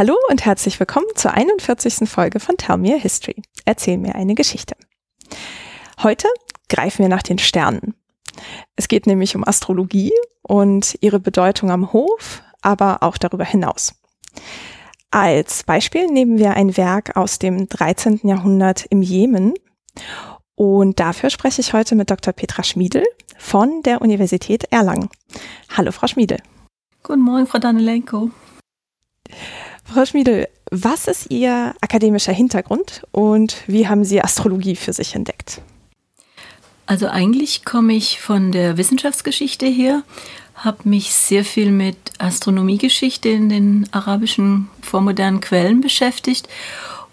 Hallo und herzlich willkommen zur 41. Folge von Tell Me a History. Erzähl mir eine Geschichte. Heute greifen wir nach den Sternen. Es geht nämlich um Astrologie und ihre Bedeutung am Hof, aber auch darüber hinaus. Als Beispiel nehmen wir ein Werk aus dem 13. Jahrhundert im Jemen. Und dafür spreche ich heute mit Dr. Petra Schmiedel von der Universität Erlangen. Hallo, Frau Schmiedel. Guten Morgen, Frau Danelenko. Frau Schmiedel, was ist Ihr akademischer Hintergrund und wie haben Sie Astrologie für sich entdeckt? Also eigentlich komme ich von der Wissenschaftsgeschichte her, habe mich sehr viel mit Astronomiegeschichte in den arabischen vormodernen Quellen beschäftigt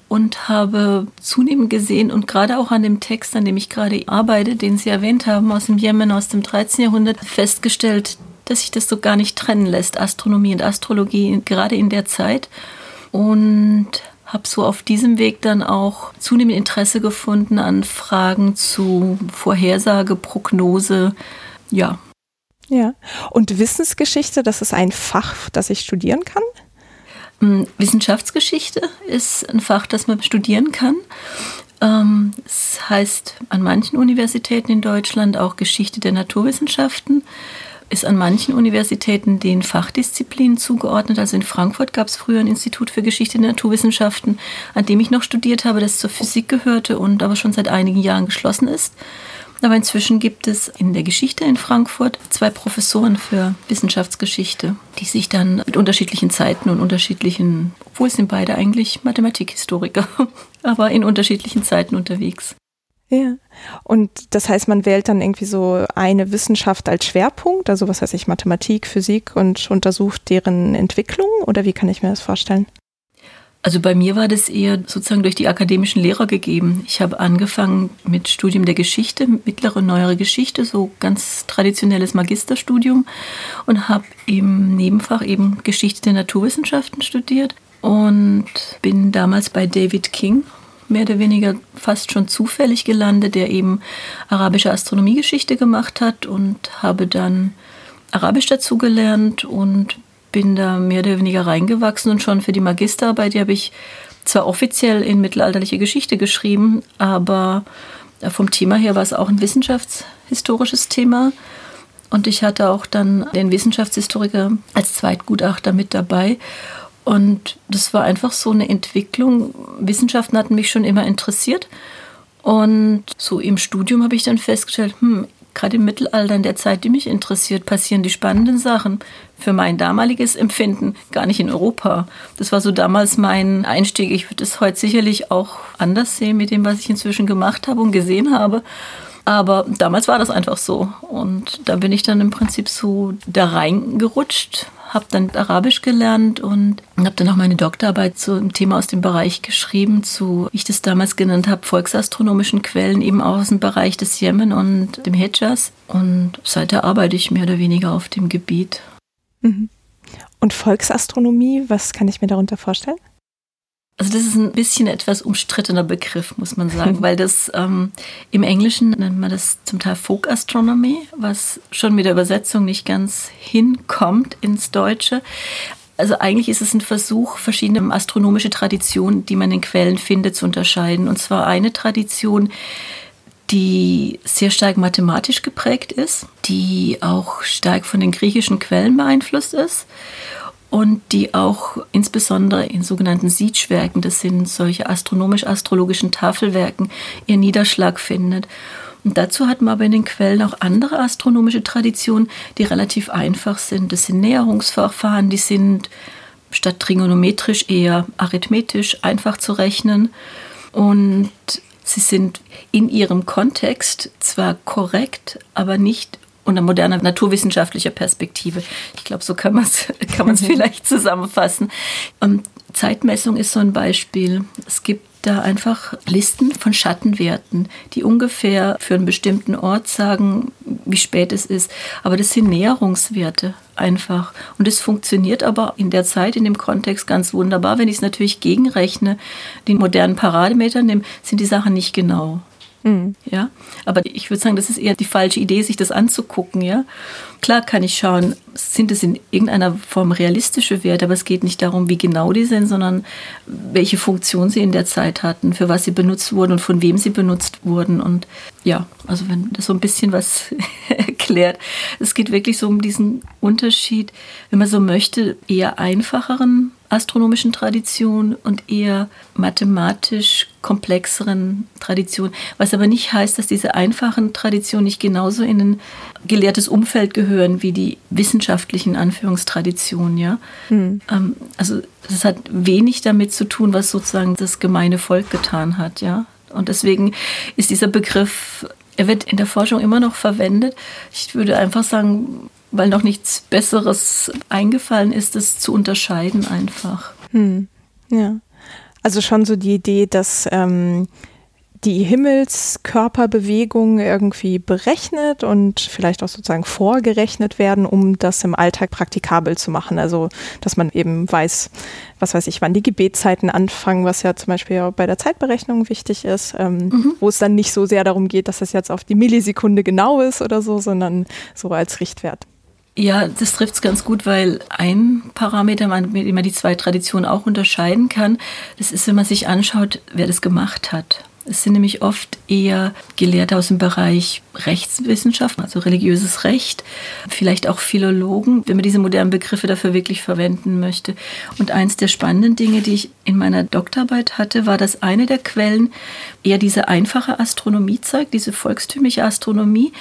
und habe zunehmend gesehen und gerade auch an dem Text, an dem ich gerade arbeite, den Sie erwähnt haben, aus dem Jemen aus dem 13. Jahrhundert, festgestellt, dass sich das so gar nicht trennen lässt, Astronomie und Astrologie, gerade in der Zeit. Und habe so auf diesem Weg dann auch zunehmend Interesse gefunden an Fragen zu Vorhersage, Prognose, ja. Ja, und Wissensgeschichte, das ist ein Fach, das ich studieren kann? Hm, Wissenschaftsgeschichte ist ein Fach, das man studieren kann. Ähm, es heißt an manchen Universitäten in Deutschland auch Geschichte der Naturwissenschaften ist an manchen Universitäten den Fachdisziplinen zugeordnet. Also in Frankfurt gab es früher ein Institut für Geschichte der Naturwissenschaften, an dem ich noch studiert habe, das zur Physik gehörte und aber schon seit einigen Jahren geschlossen ist. Aber inzwischen gibt es in der Geschichte in Frankfurt zwei Professoren für Wissenschaftsgeschichte, die sich dann mit unterschiedlichen Zeiten und unterschiedlichen, obwohl sind beide eigentlich Mathematikhistoriker, aber in unterschiedlichen Zeiten unterwegs. Ja. Und das heißt, man wählt dann irgendwie so eine Wissenschaft als Schwerpunkt, also was heißt ich, Mathematik, Physik und untersucht deren Entwicklung oder wie kann ich mir das vorstellen? Also bei mir war das eher sozusagen durch die akademischen Lehrer gegeben. Ich habe angefangen mit Studium der Geschichte, mittlere, neuere Geschichte, so ganz traditionelles Magisterstudium und habe im Nebenfach eben Geschichte der Naturwissenschaften studiert und bin damals bei David King mehr oder weniger fast schon zufällig gelandet, der eben arabische Astronomiegeschichte gemacht hat und habe dann Arabisch dazugelernt und bin da mehr oder weniger reingewachsen und schon für die Magisterarbeit, die habe ich zwar offiziell in mittelalterliche Geschichte geschrieben, aber vom Thema her war es auch ein wissenschaftshistorisches Thema. Und ich hatte auch dann den Wissenschaftshistoriker als Zweitgutachter mit dabei. Und das war einfach so eine Entwicklung. Wissenschaften hatten mich schon immer interessiert. Und so im Studium habe ich dann festgestellt, hm, gerade im Mittelalter, in der Zeit, die mich interessiert, passieren die spannenden Sachen. Für mein damaliges Empfinden gar nicht in Europa. Das war so damals mein Einstieg. Ich würde es heute sicherlich auch anders sehen mit dem, was ich inzwischen gemacht habe und gesehen habe. Aber damals war das einfach so. Und da bin ich dann im Prinzip so da reingerutscht, habe dann Arabisch gelernt und habe dann auch meine Doktorarbeit zu einem Thema aus dem Bereich geschrieben, zu, wie ich das damals genannt habe, volksastronomischen Quellen eben aus dem Bereich des Jemen und dem Hijaz. Und seither arbeite ich mehr oder weniger auf dem Gebiet. Mhm. Und Volksastronomie, was kann ich mir darunter vorstellen? Also das ist ein bisschen etwas umstrittener Begriff, muss man sagen, weil das ähm, im Englischen nennt man das zum Teil Folk Astronomy, was schon mit der Übersetzung nicht ganz hinkommt ins Deutsche. Also eigentlich ist es ein Versuch, verschiedene astronomische Traditionen, die man in Quellen findet, zu unterscheiden. Und zwar eine Tradition, die sehr stark mathematisch geprägt ist, die auch stark von den griechischen Quellen beeinflusst ist und die auch insbesondere in sogenannten Sietschwerken, das sind solche astronomisch-astrologischen Tafelwerken, ihren Niederschlag findet. Und dazu hat man aber in den Quellen auch andere astronomische Traditionen, die relativ einfach sind. Das sind Näherungsverfahren, die sind statt trigonometrisch eher arithmetisch einfach zu rechnen. Und sie sind in ihrem Kontext zwar korrekt, aber nicht unter moderner naturwissenschaftlicher Perspektive. Ich glaube, so kann man es kann man's vielleicht zusammenfassen. Und Zeitmessung ist so ein Beispiel. Es gibt da einfach Listen von Schattenwerten, die ungefähr für einen bestimmten Ort sagen, wie spät es ist. Aber das sind Näherungswerte einfach. Und es funktioniert aber in der Zeit, in dem Kontext ganz wunderbar. Wenn ich es natürlich gegenrechne, den modernen Parameter nehme, sind die Sachen nicht genau. Mhm. Ja, aber ich würde sagen, das ist eher die falsche Idee, sich das anzugucken. Ja, klar kann ich schauen, sind es in irgendeiner Form realistische Werte, aber es geht nicht darum, wie genau die sind, sondern welche Funktion sie in der Zeit hatten, für was sie benutzt wurden und von wem sie benutzt wurden. Und ja, also wenn das so ein bisschen was erklärt, es geht wirklich so um diesen Unterschied, wenn man so möchte, eher einfacheren astronomischen Tradition und eher mathematisch komplexeren Tradition. Was aber nicht heißt, dass diese einfachen Traditionen nicht genauso in ein gelehrtes Umfeld gehören wie die wissenschaftlichen Anführungstraditionen. Ja? Hm. Ähm, also das hat wenig damit zu tun, was sozusagen das gemeine Volk getan hat. Ja? Und deswegen ist dieser Begriff er wird in der Forschung immer noch verwendet. Ich würde einfach sagen, weil noch nichts Besseres eingefallen ist, es zu unterscheiden einfach. Hm. Ja. Also schon so die Idee, dass ähm, die Himmelskörperbewegungen irgendwie berechnet und vielleicht auch sozusagen vorgerechnet werden, um das im Alltag praktikabel zu machen. Also, dass man eben weiß, was weiß ich, wann die Gebetszeiten anfangen, was ja zum Beispiel auch bei der Zeitberechnung wichtig ist, ähm, mhm. wo es dann nicht so sehr darum geht, dass das jetzt auf die Millisekunde genau ist oder so, sondern so als Richtwert. Ja, das trifft es ganz gut, weil ein Parameter, mit dem man die zwei Traditionen auch unterscheiden kann, das ist, wenn man sich anschaut, wer das gemacht hat. Es sind nämlich oft eher Gelehrte aus dem Bereich Rechtswissenschaften, also religiöses Recht, vielleicht auch Philologen, wenn man diese modernen Begriffe dafür wirklich verwenden möchte. Und eins der spannenden Dinge, die ich in meiner Doktorarbeit hatte, war, dass eine der Quellen eher diese einfache Astronomie zeigt, diese volkstümliche Astronomie,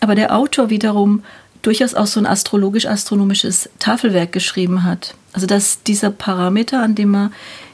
aber der Autor wiederum durchaus auch so ein astrologisch-astronomisches Tafelwerk geschrieben hat. Also dass dieser Parameter, an dem man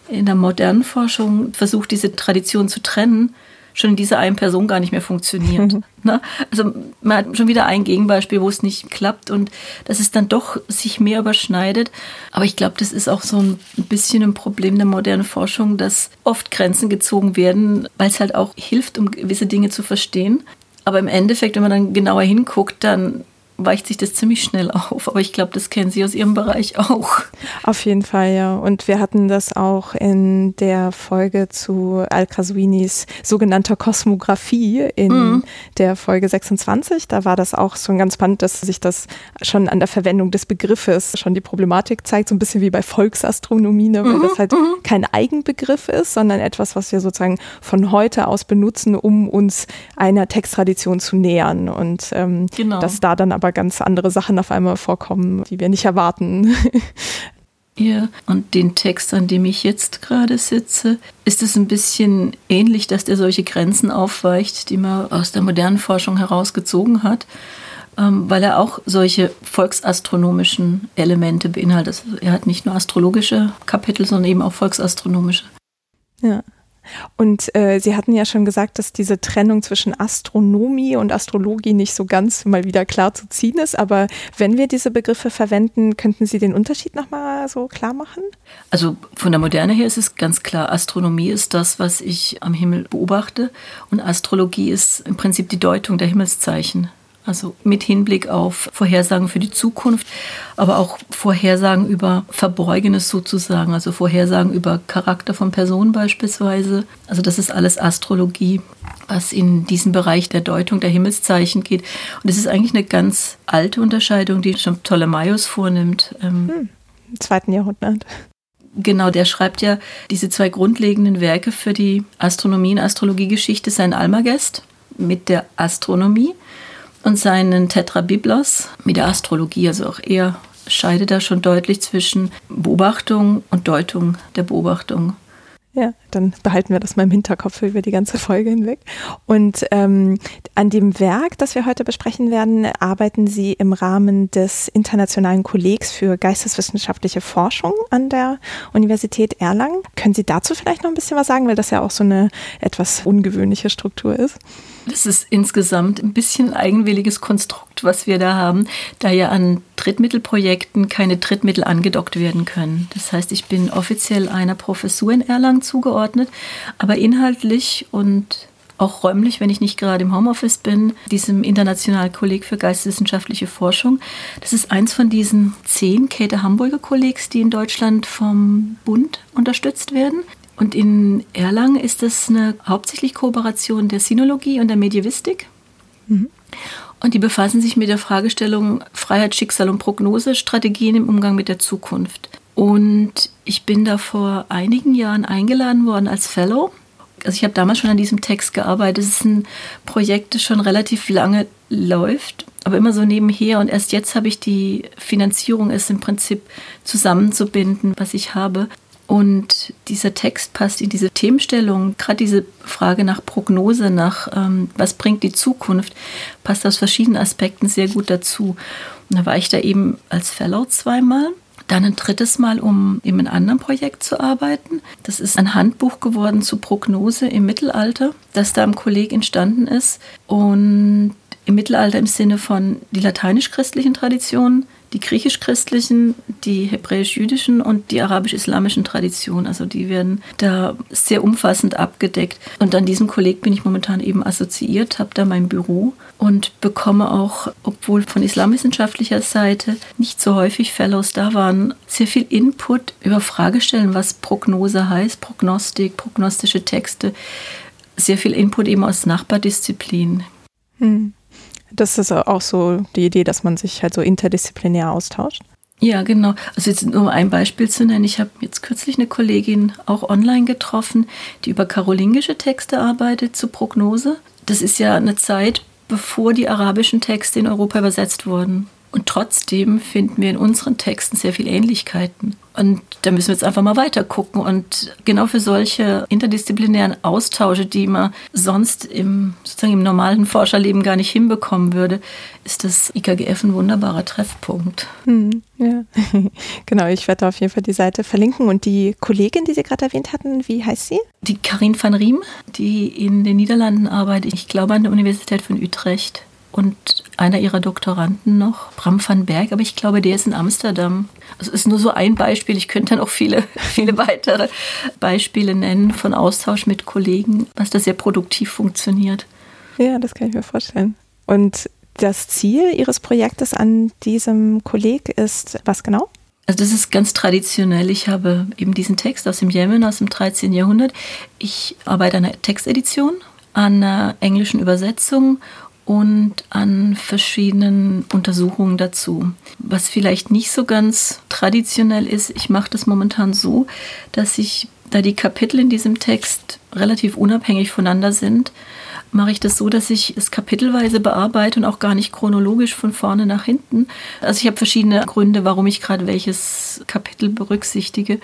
in der modernen Forschung versucht, diese Tradition zu trennen, schon in dieser einen Person gar nicht mehr funktioniert. Ne? Also man hat schon wieder ein Gegenbeispiel, wo es nicht klappt und dass es dann doch sich mehr überschneidet. Aber ich glaube, das ist auch so ein bisschen ein Problem der modernen Forschung, dass oft Grenzen gezogen werden, weil es halt auch hilft, um gewisse Dinge zu verstehen. Aber im Endeffekt, wenn man dann genauer hinguckt, dann weicht sich das ziemlich schnell auf. Aber ich glaube, das kennen Sie aus Ihrem Bereich auch. Auf jeden Fall, ja. Und wir hatten das auch in der Folge zu Al-Qaswinis sogenannter Kosmographie in mhm. der Folge 26. Da war das auch so ganz spannend, dass sich das schon an der Verwendung des Begriffes schon die Problematik zeigt, so ein bisschen wie bei Volksastronomie, ne? weil mhm. das halt mhm. kein Eigenbegriff ist, sondern etwas, was wir sozusagen von heute aus benutzen, um uns einer Texttradition zu nähern. Und ähm, genau. dass da dann aber aber ganz andere Sachen auf einmal vorkommen, die wir nicht erwarten. Ja, und den Text, an dem ich jetzt gerade sitze, ist es ein bisschen ähnlich, dass der solche Grenzen aufweicht, die man aus der modernen Forschung herausgezogen hat, ähm, weil er auch solche volksastronomischen Elemente beinhaltet. Also er hat nicht nur astrologische Kapitel, sondern eben auch volksastronomische. Ja. Und äh, Sie hatten ja schon gesagt, dass diese Trennung zwischen Astronomie und Astrologie nicht so ganz mal wieder klar zu ziehen ist. Aber wenn wir diese Begriffe verwenden, könnten Sie den Unterschied nochmal so klar machen? Also von der Moderne her ist es ganz klar, Astronomie ist das, was ich am Himmel beobachte. Und Astrologie ist im Prinzip die Deutung der Himmelszeichen. Also mit Hinblick auf Vorhersagen für die Zukunft, aber auch Vorhersagen über Verborgenes sozusagen, also Vorhersagen über Charakter von Personen beispielsweise. Also das ist alles Astrologie, was in diesen Bereich der Deutung der Himmelszeichen geht. Und es ist eigentlich eine ganz alte Unterscheidung, die schon Ptolemaios vornimmt. Ähm, hm, Im zweiten Jahrhundert. Genau, der schreibt ja diese zwei grundlegenden Werke für die Astronomie und Astrologiegeschichte, sein Almagest mit der Astronomie und seinen Tetrabiblos mit der Astrologie. Also auch er scheidet da schon deutlich zwischen Beobachtung und Deutung der Beobachtung. Ja, dann behalten wir das mal im Hinterkopf über die ganze Folge hinweg. Und ähm, an dem Werk, das wir heute besprechen werden, arbeiten Sie im Rahmen des Internationalen Kollegs für Geisteswissenschaftliche Forschung an der Universität Erlangen. Können Sie dazu vielleicht noch ein bisschen was sagen, weil das ja auch so eine etwas ungewöhnliche Struktur ist? Das ist insgesamt ein bisschen eigenwilliges Konstrukt, was wir da haben, da ja an Drittmittelprojekten keine Drittmittel angedockt werden können. Das heißt, ich bin offiziell einer Professur in Erlangen zugeordnet, aber inhaltlich und auch räumlich, wenn ich nicht gerade im Homeoffice bin, diesem Internationalen Kolleg für geisteswissenschaftliche Forschung. Das ist eins von diesen zehn Käthe Hamburger Kollegs, die in Deutschland vom Bund unterstützt werden. Und in Erlangen ist das eine hauptsächlich Kooperation der Sinologie und der Medievistik. Mhm. Und die befassen sich mit der Fragestellung Freiheit, Schicksal und Prognose, Strategien im Umgang mit der Zukunft. Und ich bin da vor einigen Jahren eingeladen worden als Fellow. Also ich habe damals schon an diesem Text gearbeitet. Es ist ein Projekt, das schon relativ lange läuft, aber immer so nebenher. Und erst jetzt habe ich die Finanzierung, es im Prinzip zusammenzubinden, was ich habe. Und dieser Text passt in diese Themenstellung, gerade diese Frage nach Prognose, nach ähm, was bringt die Zukunft, passt aus verschiedenen Aspekten sehr gut dazu. Und da war ich da eben als Fellow zweimal. Dann ein drittes Mal, um in einem anderen Projekt zu arbeiten. Das ist ein Handbuch geworden zu Prognose im Mittelalter, das da im Kolleg entstanden ist. Und im Mittelalter im Sinne von die lateinisch-christlichen Traditionen, die griechisch-christlichen, die hebräisch-jüdischen und die arabisch-islamischen Traditionen. Also die werden da sehr umfassend abgedeckt. Und an diesem Kolleg bin ich momentan eben assoziiert, habe da mein Büro und bekomme auch, obwohl von islamwissenschaftlicher Seite nicht so häufig Fellows da waren, sehr viel Input über Fragestellen, was Prognose heißt, Prognostik, prognostische Texte, sehr viel Input eben aus Nachbardisziplinen. Hm. Das ist auch so die Idee, dass man sich halt so interdisziplinär austauscht. Ja, genau. Also jetzt nur ein Beispiel zu nennen. Ich habe jetzt kürzlich eine Kollegin auch online getroffen, die über karolingische Texte arbeitet zur Prognose. Das ist ja eine Zeit, bevor die arabischen Texte in Europa übersetzt wurden. Und trotzdem finden wir in unseren Texten sehr viele Ähnlichkeiten. Und da müssen wir jetzt einfach mal weiter gucken. Und genau für solche interdisziplinären Austausche, die man sonst im, sozusagen im normalen Forscherleben gar nicht hinbekommen würde, ist das IKGF ein wunderbarer Treffpunkt. Hm, ja, genau. Ich werde auf jeden Fall die Seite verlinken. Und die Kollegin, die Sie gerade erwähnt hatten, wie heißt sie? Die Karin van Riem, die in den Niederlanden arbeitet. Ich glaube an der Universität von Utrecht und einer ihrer Doktoranden noch, Bram van Berg, aber ich glaube, der ist in Amsterdam. Also ist nur so ein Beispiel. Ich könnte dann auch viele, viele weitere Beispiele nennen von Austausch mit Kollegen, was da sehr produktiv funktioniert. Ja, das kann ich mir vorstellen. Und das Ziel Ihres Projektes an diesem Kolleg ist was genau? Also das ist ganz traditionell. Ich habe eben diesen Text aus dem Jemen aus dem 13. Jahrhundert. Ich arbeite an einer Textedition, an einer englischen Übersetzung und an verschiedenen Untersuchungen dazu. Was vielleicht nicht so ganz traditionell ist, ich mache das momentan so, dass ich, da die Kapitel in diesem Text relativ unabhängig voneinander sind, mache ich das so, dass ich es kapitelweise bearbeite und auch gar nicht chronologisch von vorne nach hinten. Also ich habe verschiedene Gründe, warum ich gerade welches Kapitel berücksichtige.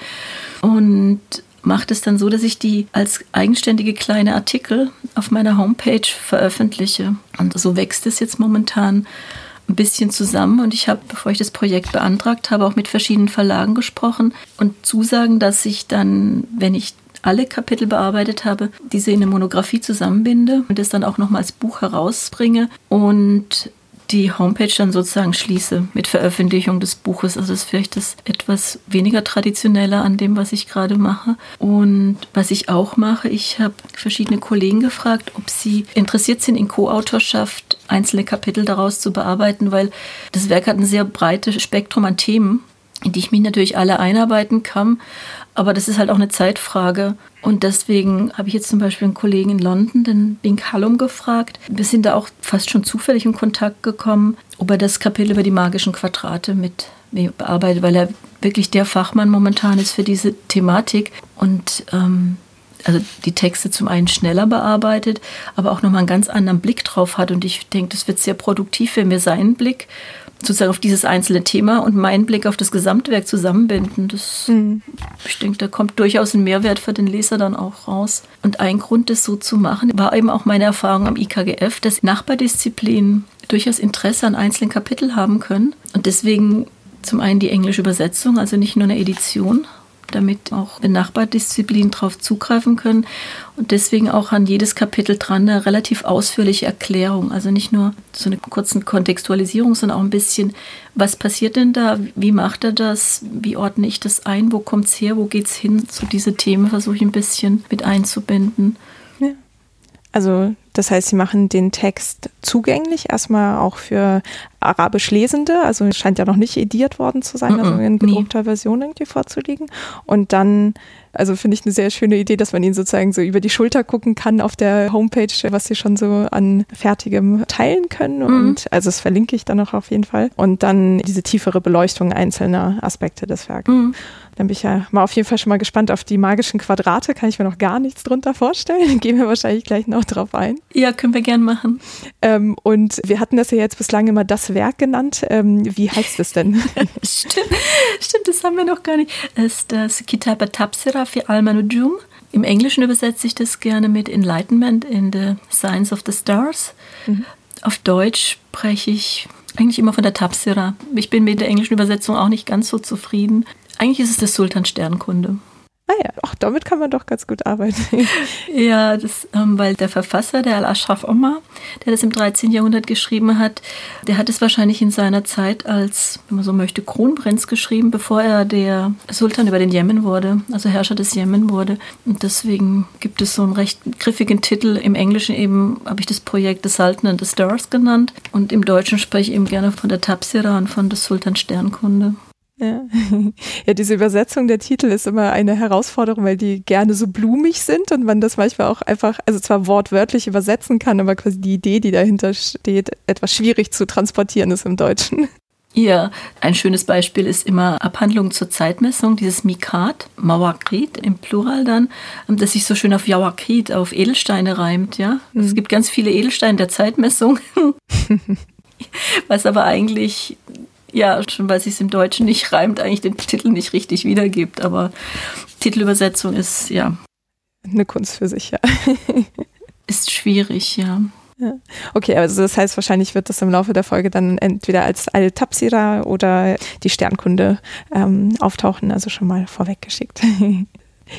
Und mache es dann so, dass ich die als eigenständige kleine Artikel auf meiner Homepage veröffentliche. Und so wächst es jetzt momentan ein bisschen zusammen und ich habe, bevor ich das Projekt beantragt habe, auch mit verschiedenen Verlagen gesprochen und zusagen, dass ich dann, wenn ich alle Kapitel bearbeitet habe, diese in eine Monographie zusammenbinde und das dann auch nochmal als Buch herausbringe und die Homepage dann sozusagen schließe mit Veröffentlichung des Buches. Also das ist vielleicht das etwas weniger traditionelle an dem, was ich gerade mache. Und was ich auch mache, ich habe verschiedene Kollegen gefragt, ob sie interessiert sind in Co-Autorschaft, einzelne Kapitel daraus zu bearbeiten, weil das Werk hat ein sehr breites Spektrum an Themen in die ich mich natürlich alle einarbeiten kann. Aber das ist halt auch eine Zeitfrage. Und deswegen habe ich jetzt zum Beispiel einen Kollegen in London, den Bink Hallum, gefragt. Wir sind da auch fast schon zufällig in Kontakt gekommen, ob er das Kapitel über die magischen Quadrate mit mir bearbeitet, weil er wirklich der Fachmann momentan ist für diese Thematik. Und ähm, also die Texte zum einen schneller bearbeitet, aber auch nochmal einen ganz anderen Blick drauf hat. Und ich denke, das wird sehr produktiv, wenn wir seinen Blick sozusagen auf dieses einzelne Thema und meinen Blick auf das Gesamtwerk zusammenbinden. Das, mhm. Ich denke, da kommt durchaus ein Mehrwert für den Leser dann auch raus. Und ein Grund, das so zu machen, war eben auch meine Erfahrung am IKGF, dass Nachbardisziplinen durchaus Interesse an einzelnen Kapiteln haben können. Und deswegen zum einen die englische Übersetzung, also nicht nur eine Edition, damit auch Nachbardisziplinen darauf zugreifen können. Und deswegen auch an jedes Kapitel dran eine relativ ausführliche Erklärung. Also nicht nur so eine kurze Kontextualisierung, sondern auch ein bisschen, was passiert denn da? Wie macht er das? Wie ordne ich das ein? Wo kommt es her? Wo geht es hin? So diese Themen versuche ich ein bisschen mit einzubinden. Ja. Also Das heißt, sie machen den Text zugänglich, erstmal auch für arabisch Lesende, also scheint ja noch nicht ediert worden zu sein, mm -mm, also in gedruckter nie. Version irgendwie vorzuliegen. Und dann also finde ich eine sehr schöne Idee, dass man ihn sozusagen so über die Schulter gucken kann auf der Homepage, was sie schon so an Fertigem teilen können. Mhm. Und also das verlinke ich dann auch auf jeden Fall. Und dann diese tiefere Beleuchtung einzelner Aspekte des Werkes. Mhm. Dann bin ich ja mal auf jeden Fall schon mal gespannt auf die magischen Quadrate. Kann ich mir noch gar nichts drunter vorstellen. Gehen wir wahrscheinlich gleich noch drauf ein. Ja, können wir gern machen. Ähm, und wir hatten das ja jetzt bislang immer das Werk genannt. Ähm, wie heißt es denn? stimmt, stimmt, das haben wir noch gar nicht. Es ist das Kitab Tapsira fi al-Manujum. Im Englischen übersetze ich das gerne mit Enlightenment in the Science of the Stars. Mhm. Auf Deutsch spreche ich eigentlich immer von der Tapsira. Ich bin mit der englischen Übersetzung auch nicht ganz so zufrieden. Eigentlich ist es der Sultan Sternkunde. Ah ja, auch damit kann man doch ganz gut arbeiten. ja, das, ähm, weil der Verfasser, der Al-Ashraf Omar, der das im 13. Jahrhundert geschrieben hat, der hat es wahrscheinlich in seiner Zeit als, wenn man so möchte, Kronprinz geschrieben, bevor er der Sultan über den Jemen wurde, also Herrscher des Jemen wurde. Und deswegen gibt es so einen recht griffigen Titel. Im Englischen eben habe ich das Projekt The Sultan and the Stars genannt und im Deutschen spreche ich eben gerne von der Tapsira und von des Sultan Sternkunde. Ja. ja, diese Übersetzung der Titel ist immer eine Herausforderung, weil die gerne so blumig sind und man das manchmal auch einfach, also zwar wortwörtlich übersetzen kann, aber quasi die Idee, die dahinter steht, etwas schwierig zu transportieren ist im Deutschen. Ja, ein schönes Beispiel ist immer Abhandlung zur Zeitmessung, dieses Mikat, Mawakrit im Plural dann, das sich so schön auf Yawakrit, auf Edelsteine reimt, ja. Mhm. Es gibt ganz viele Edelsteine der Zeitmessung, was aber eigentlich ja, schon weil sich im Deutschen nicht reimt, eigentlich den Titel nicht richtig wiedergibt. Aber Titelübersetzung ist ja. Eine Kunst für sich, ja. ist schwierig, ja. ja. Okay, also das heißt, wahrscheinlich wird das im Laufe der Folge dann entweder als Al-Tapsira oder die Sternkunde ähm, auftauchen, also schon mal vorweggeschickt.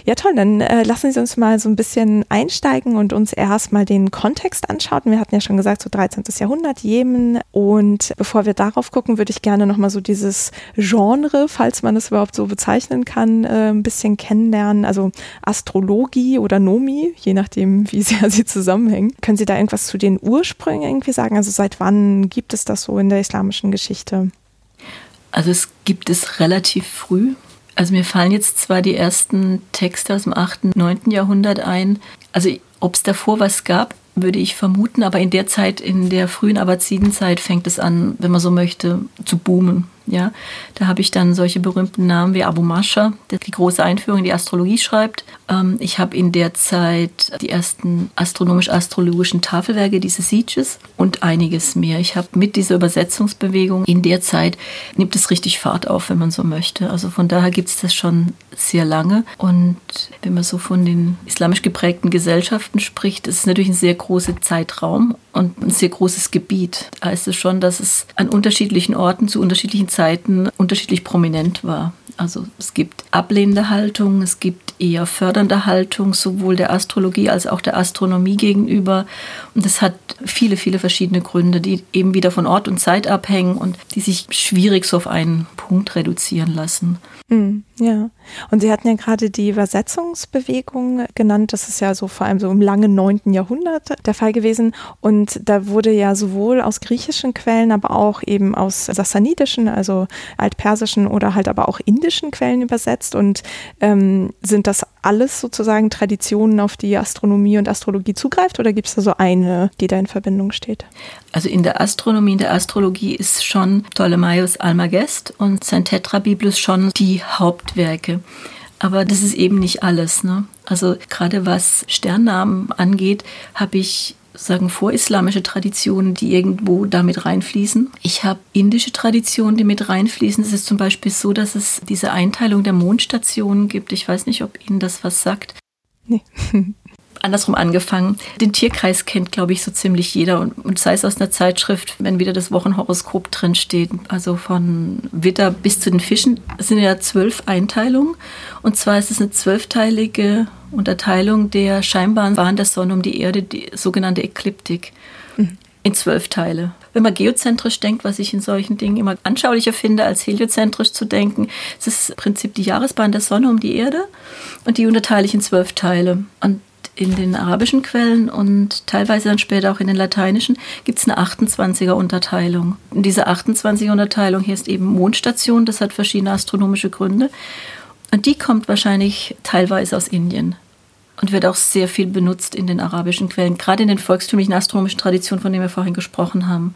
Ja, toll. Dann äh, lassen Sie uns mal so ein bisschen einsteigen und uns erstmal den Kontext anschauen. Wir hatten ja schon gesagt, so 13. Jahrhundert, Jemen. Und bevor wir darauf gucken, würde ich gerne nochmal so dieses Genre, falls man es überhaupt so bezeichnen kann, äh, ein bisschen kennenlernen. Also Astrologie oder Nomi, je nachdem, wie sehr sie zusammenhängen. Können Sie da irgendwas zu den Ursprüngen irgendwie sagen? Also seit wann gibt es das so in der islamischen Geschichte? Also es gibt es relativ früh. Also mir fallen jetzt zwar die ersten Texte aus dem 8., 9. Jahrhundert ein. Also ob es davor was gab, würde ich vermuten, aber in der Zeit, in der frühen Abbazidenzeit fängt es an, wenn man so möchte, zu boomen. Ja, da habe ich dann solche berühmten Namen wie Abu Masha, der die große Einführung in die Astrologie schreibt. Ähm, ich habe in der Zeit die ersten astronomisch-astrologischen Tafelwerke, diese Sieges und einiges mehr. Ich habe mit dieser Übersetzungsbewegung in der Zeit nimmt es richtig Fahrt auf, wenn man so möchte. Also von daher gibt es das schon sehr lange. Und wenn man so von den islamisch geprägten Gesellschaften spricht, ist es natürlich ein sehr großer Zeitraum und ein sehr großes Gebiet. Da heißt es schon, dass es an unterschiedlichen Orten zu unterschiedlichen Zeiten unterschiedlich prominent war. Also es gibt ablehnende Haltung, es gibt eher fördernde Haltung, sowohl der Astrologie als auch der Astronomie gegenüber. Und das hat viele, viele verschiedene Gründe, die eben wieder von Ort und Zeit abhängen und die sich schwierig so auf einen Punkt reduzieren lassen. Mhm, ja, und Sie hatten ja gerade die Übersetzungsbewegung genannt. Das ist ja so vor allem so im langen 9. Jahrhundert der Fall gewesen. Und da wurde ja sowohl aus griechischen Quellen, aber auch eben aus sassanidischen, also altpersischen oder halt aber auch indischen Quellen übersetzt. Und ähm, sind das alles sozusagen Traditionen, auf die Astronomie und Astrologie zugreift? Oder gibt es da so eine, die da in Verbindung steht? Also in der Astronomie, in der Astrologie ist schon Ptolemaios Almagest und sein Tetrabiblus schon die Hauptwerke. Aber das ist eben nicht alles. Ne? Also gerade was Sternnamen angeht, habe ich sagen vorislamische Traditionen, die irgendwo damit reinfließen. Ich habe indische Traditionen, die mit reinfließen. Es ist zum Beispiel so, dass es diese Einteilung der Mondstationen gibt. Ich weiß nicht, ob Ihnen das was sagt. Nee. andersrum angefangen. Den Tierkreis kennt, glaube ich, so ziemlich jeder. Und, und sei es aus einer Zeitschrift, wenn wieder das Wochenhoroskop drin steht. Also von Witter bis zu den Fischen sind ja zwölf Einteilungen. Und zwar ist es eine zwölfteilige Unterteilung der scheinbaren Bahn der Sonne um die Erde, die sogenannte Ekliptik. Mhm. In zwölf Teile. Wenn man geozentrisch denkt, was ich in solchen Dingen immer anschaulicher finde, als heliozentrisch zu denken, ist es im Prinzip die Jahresbahn der Sonne um die Erde und die unterteile ich in zwölf Teile. Und in den arabischen Quellen und teilweise dann später auch in den lateinischen gibt es eine 28er Unterteilung. Und diese 28er Unterteilung hier ist eben Mondstation, das hat verschiedene astronomische Gründe. Und die kommt wahrscheinlich teilweise aus Indien und wird auch sehr viel benutzt in den arabischen Quellen, gerade in den volkstümlichen astronomischen Traditionen, von denen wir vorhin gesprochen haben.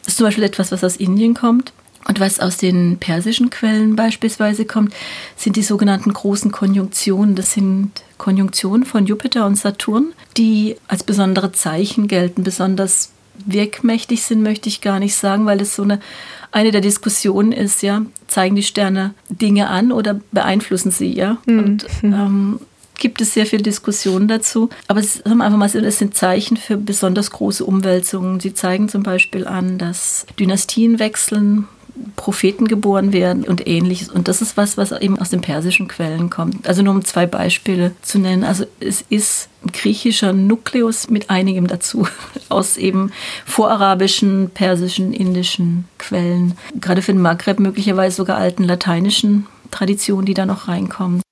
Das ist zum Beispiel etwas, was aus Indien kommt. Und was aus den persischen Quellen beispielsweise kommt, sind die sogenannten großen Konjunktionen. Das sind Konjunktionen von Jupiter und Saturn, die als besondere Zeichen gelten. Besonders wirkmächtig sind, möchte ich gar nicht sagen, weil es so eine, eine der Diskussionen ist, ja, zeigen die Sterne Dinge an oder beeinflussen sie, ja? Mhm. Und ähm, gibt es sehr viel Diskussion dazu. Aber es, wir einfach mal, es sind Zeichen für besonders große Umwälzungen. Sie zeigen zum Beispiel an, dass Dynastien wechseln, Propheten geboren werden und ähnliches. Und das ist was, was eben aus den persischen Quellen kommt. Also nur um zwei Beispiele zu nennen. Also es ist ein griechischer Nukleus mit einigem dazu aus eben vorarabischen, persischen, indischen Quellen. Gerade für den Maghreb möglicherweise sogar alten lateinischen Traditionen, die da noch reinkommen.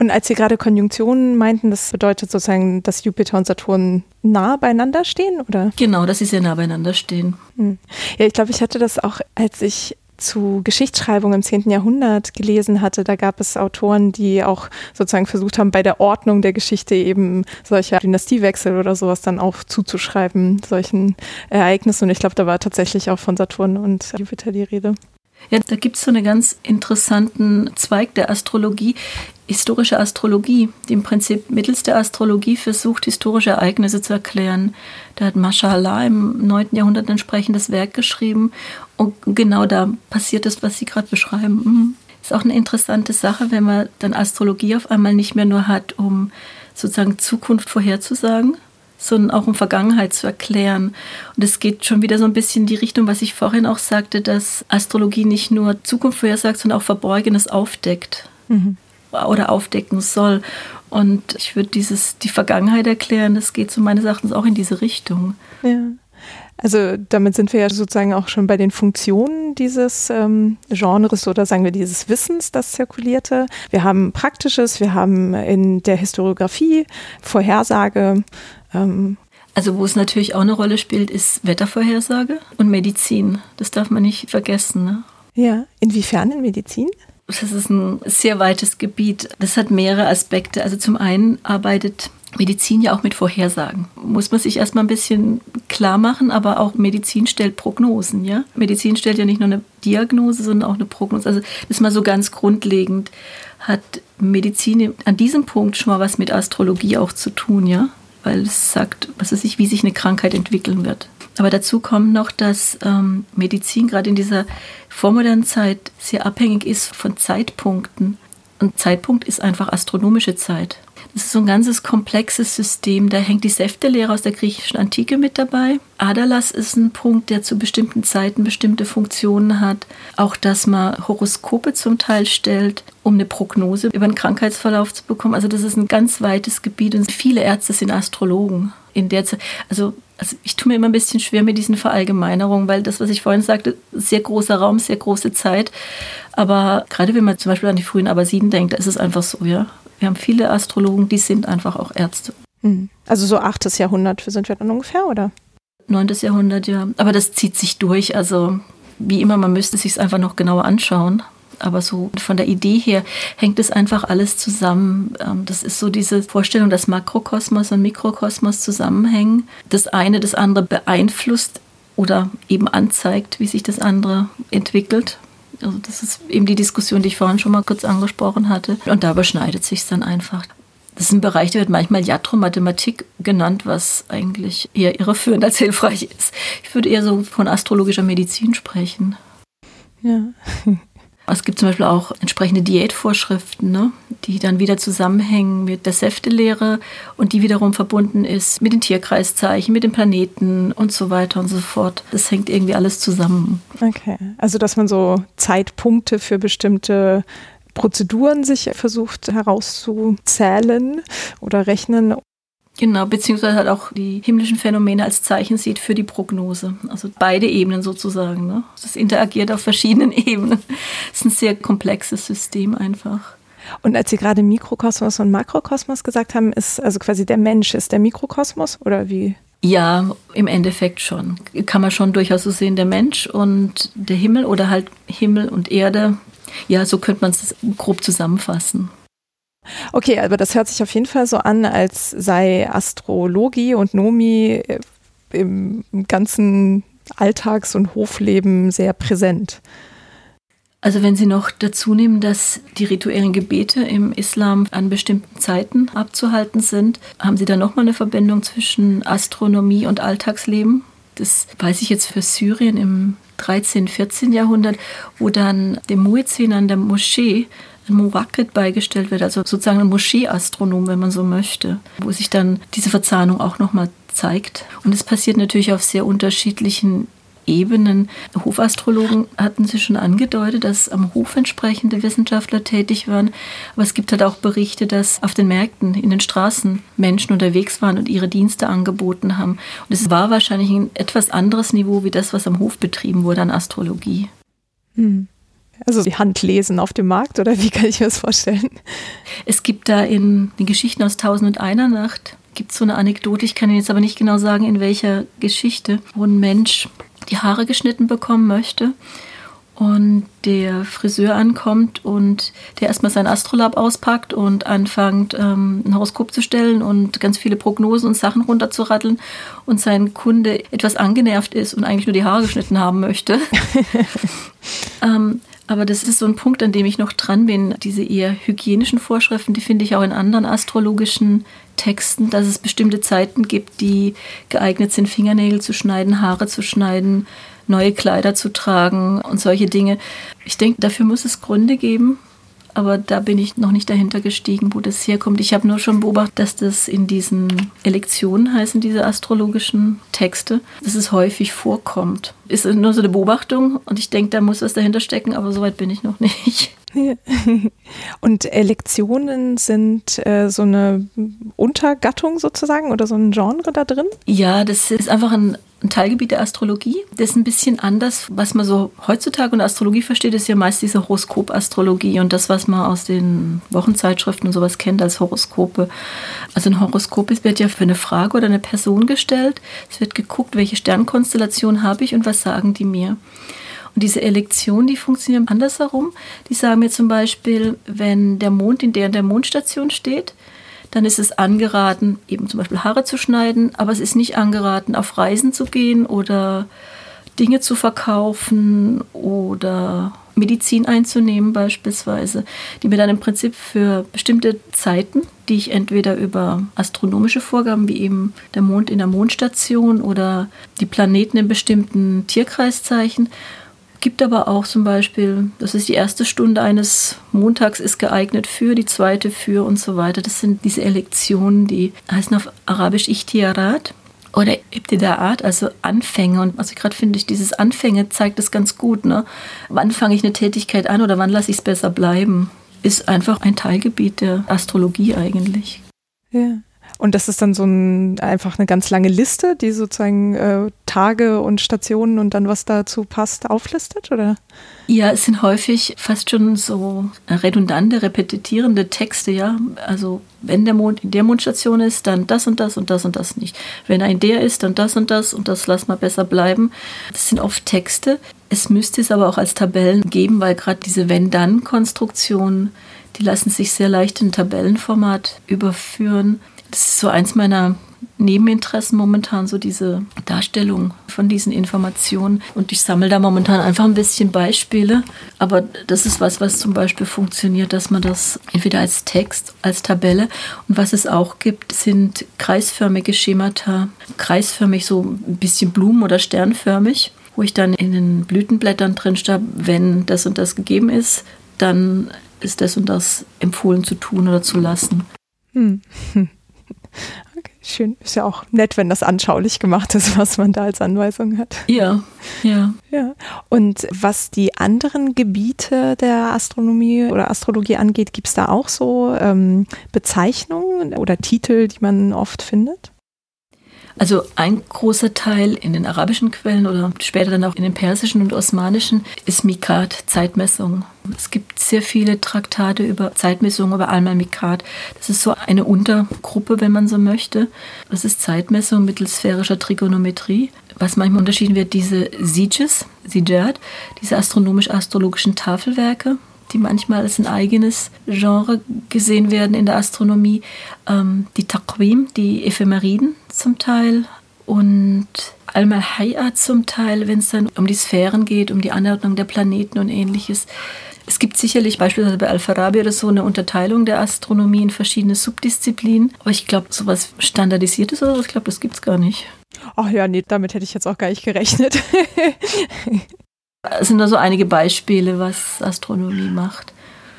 Und als Sie gerade Konjunktionen meinten, das bedeutet sozusagen, dass Jupiter und Saturn nah beieinander stehen, oder? Genau, dass sie sehr nah beieinander stehen. Hm. Ja, ich glaube, ich hatte das auch, als ich zu Geschichtsschreibung im 10. Jahrhundert gelesen hatte, da gab es Autoren, die auch sozusagen versucht haben, bei der Ordnung der Geschichte eben solche Dynastiewechsel oder sowas dann auch zuzuschreiben, solchen Ereignissen. Und ich glaube, da war tatsächlich auch von Saturn und Jupiter die Rede. Ja, da gibt es so einen ganz interessanten Zweig der Astrologie, historische Astrologie, die im Prinzip mittels der Astrologie versucht, historische Ereignisse zu erklären. Da hat Mashallah im 9. Jahrhundert ein entsprechendes Werk geschrieben und genau da passiert das, was Sie gerade beschreiben. Mhm. Ist auch eine interessante Sache, wenn man dann Astrologie auf einmal nicht mehr nur hat, um sozusagen Zukunft vorherzusagen, sondern auch um Vergangenheit zu erklären. Und es geht schon wieder so ein bisschen in die Richtung, was ich vorhin auch sagte, dass Astrologie nicht nur Zukunft vorhersagt, sondern auch Verborgenes aufdeckt. Mhm. Oder aufdecken soll. Und ich würde dieses, die Vergangenheit erklären, das geht so meines Erachtens auch in diese Richtung. Ja. Also damit sind wir ja sozusagen auch schon bei den Funktionen dieses ähm, Genres oder sagen wir dieses Wissens, das zirkulierte. Wir haben Praktisches, wir haben in der Historiografie Vorhersage, ähm, also wo es natürlich auch eine Rolle spielt, ist Wettervorhersage und Medizin. Das darf man nicht vergessen. Ne? Ja, inwiefern in Medizin? Das ist ein sehr weites Gebiet. Das hat mehrere Aspekte. Also zum einen arbeitet Medizin ja auch mit Vorhersagen. Muss man sich erstmal ein bisschen klar machen, aber auch Medizin stellt Prognosen, ja? Medizin stellt ja nicht nur eine Diagnose, sondern auch eine Prognose. Also das ist mal so ganz grundlegend. Hat Medizin an diesem Punkt schon mal was mit Astrologie auch zu tun, ja? Weil es sagt, was weiß ich, wie sich eine Krankheit entwickeln wird. Aber dazu kommt noch, dass ähm, Medizin gerade in dieser vormodernen Zeit sehr abhängig ist von Zeitpunkten. Und Zeitpunkt ist einfach astronomische Zeit. Das ist so ein ganzes komplexes System. Da hängt die Säftelehre aus der griechischen Antike mit dabei. Adalas ist ein Punkt, der zu bestimmten Zeiten bestimmte Funktionen hat. Auch, dass man Horoskope zum Teil stellt, um eine Prognose über einen Krankheitsverlauf zu bekommen. Also das ist ein ganz weites Gebiet und viele Ärzte sind Astrologen. In der Zeit, also also ich tue mir immer ein bisschen schwer mit diesen Verallgemeinerungen, weil das, was ich vorhin sagte, sehr großer Raum, sehr große Zeit. Aber gerade wenn man zum Beispiel an die frühen Abbasiden denkt, da ist es einfach so, ja. Wir haben viele Astrologen, die sind einfach auch Ärzte. Hm. Also so 8. Jahrhundert sind wir dann ungefähr, oder? 9. Jahrhundert, ja. Aber das zieht sich durch. Also wie immer, man müsste sich es einfach noch genauer anschauen. Aber so von der Idee her hängt es einfach alles zusammen. Ähm, das ist so diese Vorstellung, dass Makrokosmos und Mikrokosmos zusammenhängen. Das eine das andere beeinflusst oder eben anzeigt, wie sich das andere entwickelt. Also das ist eben die Diskussion, die ich vorhin schon mal kurz angesprochen hatte. Und da überschneidet sich es dann einfach. Das ist ein Bereich, der wird manchmal Jatromathematik genannt, was eigentlich eher irreführend als hilfreich ist. Ich würde eher so von astrologischer Medizin sprechen. Ja. Es gibt zum Beispiel auch entsprechende Diätvorschriften, ne, die dann wieder zusammenhängen mit der Säftelehre und die wiederum verbunden ist mit den Tierkreiszeichen, mit den Planeten und so weiter und so fort. Das hängt irgendwie alles zusammen. Okay, also dass man so Zeitpunkte für bestimmte Prozeduren sich versucht herauszuzählen oder rechnen. Genau, beziehungsweise halt auch die himmlischen Phänomene als Zeichen sieht für die Prognose. Also beide Ebenen sozusagen. Ne? Das interagiert auf verschiedenen Ebenen. Es ist ein sehr komplexes System einfach. Und als Sie gerade Mikrokosmos und Makrokosmos gesagt haben, ist also quasi der Mensch ist der Mikrokosmos oder wie? Ja, im Endeffekt schon. Kann man schon durchaus so sehen, der Mensch und der Himmel oder halt Himmel und Erde. Ja, so könnte man es grob zusammenfassen. Okay, aber das hört sich auf jeden Fall so an, als sei Astrologie und Nomi äh, im ganzen Alltags- und Hofleben sehr präsent. Also wenn Sie noch dazu nehmen, dass die rituellen Gebete im Islam an bestimmten Zeiten abzuhalten sind, haben Sie da nochmal eine Verbindung zwischen Astronomie und Alltagsleben? Das weiß ich jetzt für Syrien im 13., 14. Jahrhundert, wo dann dem Muezzin an der Moschee ein Murakit beigestellt wird, also sozusagen ein Moscheeastronom, wenn man so möchte, wo sich dann diese Verzahnung auch nochmal zeigt. Und es passiert natürlich auf sehr unterschiedlichen Ebenen. Hofastrologen hatten sie schon angedeutet, dass am Hof entsprechende Wissenschaftler tätig waren. Aber es gibt halt auch Berichte, dass auf den Märkten, in den Straßen Menschen unterwegs waren und ihre Dienste angeboten haben. Und es war wahrscheinlich ein etwas anderes Niveau wie das, was am Hof betrieben wurde an Astrologie. Hm. Also die Hand lesen auf dem Markt oder wie kann ich mir das vorstellen? Es gibt da in den Geschichten aus Tausend und einer Nacht gibt es so eine Anekdote, ich kann Ihnen jetzt aber nicht genau sagen, in welcher Geschichte, wo ein Mensch die Haare geschnitten bekommen möchte und der Friseur ankommt und der erstmal sein Astrolab auspackt und anfängt, ähm, ein Horoskop zu stellen und ganz viele Prognosen und Sachen runterzuratteln und sein Kunde etwas angenervt ist und eigentlich nur die Haare geschnitten haben möchte. ähm, aber das ist so ein Punkt, an dem ich noch dran bin. Diese eher hygienischen Vorschriften, die finde ich auch in anderen astrologischen Texten, dass es bestimmte Zeiten gibt, die geeignet sind, Fingernägel zu schneiden, Haare zu schneiden, neue Kleider zu tragen und solche Dinge. Ich denke, dafür muss es Gründe geben aber da bin ich noch nicht dahinter gestiegen, wo das herkommt. Ich habe nur schon beobachtet, dass das in diesen Elektionen heißen, diese astrologischen Texte, dass es häufig vorkommt. Ist nur so eine Beobachtung und ich denke, da muss was dahinter stecken, aber soweit bin ich noch nicht. Und Elektionen sind äh, so eine Untergattung sozusagen oder so ein Genre da drin? Ja, das ist einfach ein ein Teilgebiet der Astrologie. Das ist ein bisschen anders. Was man so heutzutage unter Astrologie versteht, ist ja meist diese Horoskopastrologie und das, was man aus den Wochenzeitschriften und sowas kennt als Horoskope. Also ein Horoskop wird ja für eine Frage oder eine Person gestellt. Es wird geguckt, welche Sternkonstellation habe ich und was sagen die mir. Und diese Elektionen, die funktionieren andersherum. Die sagen mir zum Beispiel, wenn der Mond in der und der Mondstation steht, dann ist es angeraten, eben zum Beispiel Haare zu schneiden, aber es ist nicht angeraten, auf Reisen zu gehen oder Dinge zu verkaufen oder Medizin einzunehmen beispielsweise, die mir dann im Prinzip für bestimmte Zeiten, die ich entweder über astronomische Vorgaben wie eben der Mond in der Mondstation oder die Planeten in bestimmten Tierkreiszeichen gibt aber auch zum Beispiel, das ist die erste Stunde eines Montags ist geeignet für, die zweite für und so weiter. Das sind diese Elektionen, die heißen auf Arabisch Ichtiarat oder Ibtidaat, also Anfänge. Und ich gerade finde, ich, dieses Anfänge zeigt das ganz gut. Ne? Wann fange ich eine Tätigkeit an oder wann lasse ich es besser bleiben? Ist einfach ein Teilgebiet der Astrologie eigentlich. Ja. Und das ist dann so ein, einfach eine ganz lange Liste, die sozusagen äh, Tage und Stationen und dann was dazu passt auflistet, oder? Ja, es sind häufig fast schon so redundante, repetitierende Texte, ja. Also wenn der Mond in der Mondstation ist, dann das und das und das und das nicht. Wenn er in der ist, dann das und das und das lass mal besser bleiben. Das sind oft Texte. Es müsste es aber auch als Tabellen geben, weil gerade diese Wenn-Dann-Konstruktionen, die lassen sich sehr leicht in Tabellenformat überführen. Das ist so eins meiner Nebeninteressen momentan, so diese Darstellung von diesen Informationen. Und ich sammle da momentan einfach ein bisschen Beispiele. Aber das ist was, was zum Beispiel funktioniert, dass man das entweder als Text, als Tabelle und was es auch gibt, sind kreisförmige Schemata. Kreisförmig, so ein bisschen blumen- oder sternförmig, wo ich dann in den Blütenblättern drin stehe, wenn das und das gegeben ist, dann ist das und das empfohlen zu tun oder zu lassen. Hm. Okay, schön. Ist ja auch nett, wenn das anschaulich gemacht ist, was man da als Anweisung hat. Ja, ja. Ja. Und was die anderen Gebiete der Astronomie oder Astrologie angeht, gibt es da auch so ähm, Bezeichnungen oder Titel, die man oft findet? Also ein großer Teil in den arabischen Quellen oder später dann auch in den persischen und osmanischen ist Mikat, Zeitmessung. Es gibt sehr viele Traktate über Zeitmessung, über Al-Mikat. Das ist so eine Untergruppe, wenn man so möchte. Das ist Zeitmessung mittels sphärischer Trigonometrie. Was manchmal unterschieden wird, diese Sieges, Sijad, diese astronomisch-astrologischen Tafelwerke, die manchmal als ein eigenes Genre gesehen werden in der Astronomie. Ähm, die Taqwim, die Ephemeriden zum Teil und Al-Malhaya zum Teil, wenn es dann um die Sphären geht, um die Anordnung der Planeten und ähnliches. Es gibt sicherlich beispielsweise bei Al-Farabi oder so eine Unterteilung der Astronomie in verschiedene Subdisziplinen. Aber ich glaube, sowas Standardisiertes oder was, ich glaube, das gibt es gar nicht. Ach ja, nee, damit hätte ich jetzt auch gar nicht gerechnet. Es sind da so einige Beispiele, was Astronomie macht.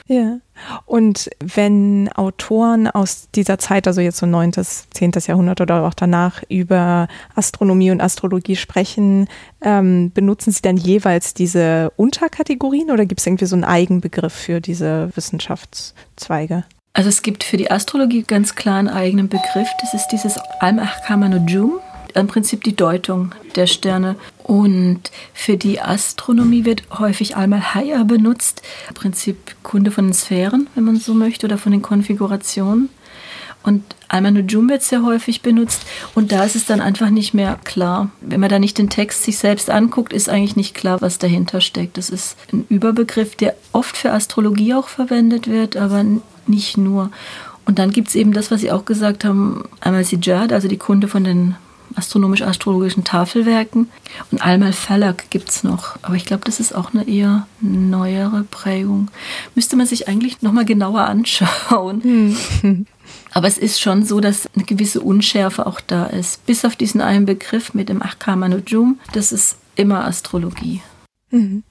Ja. Und wenn Autoren aus dieser Zeit, also jetzt so 9., 10. Jahrhundert oder auch danach, über Astronomie und Astrologie sprechen, ähm, benutzen sie dann jeweils diese Unterkategorien oder gibt es irgendwie so einen Eigenbegriff für diese Wissenschaftszweige? Also es gibt für die Astrologie ganz klar einen eigenen Begriff. Das ist dieses Al-Ahkama Nujum im Prinzip die Deutung der Sterne. Und für die Astronomie wird häufig einmal Haya benutzt, im Prinzip Kunde von den Sphären, wenn man so möchte, oder von den Konfigurationen. Und einmal Nujum wird sehr häufig benutzt und da ist es dann einfach nicht mehr klar. Wenn man da nicht den Text sich selbst anguckt, ist eigentlich nicht klar, was dahinter steckt. Das ist ein Überbegriff, der oft für Astrologie auch verwendet wird, aber nicht nur. Und dann gibt es eben das, was Sie auch gesagt haben, einmal Sijad, also die Kunde von den astronomisch-astrologischen Tafelwerken. Und Almal Falak gibt es noch. Aber ich glaube, das ist auch eine eher neuere Prägung. Müsste man sich eigentlich nochmal genauer anschauen. Hm. Aber es ist schon so, dass eine gewisse Unschärfe auch da ist. Bis auf diesen einen Begriff mit dem Ahkama Nujum, das ist immer Astrologie. Mhm.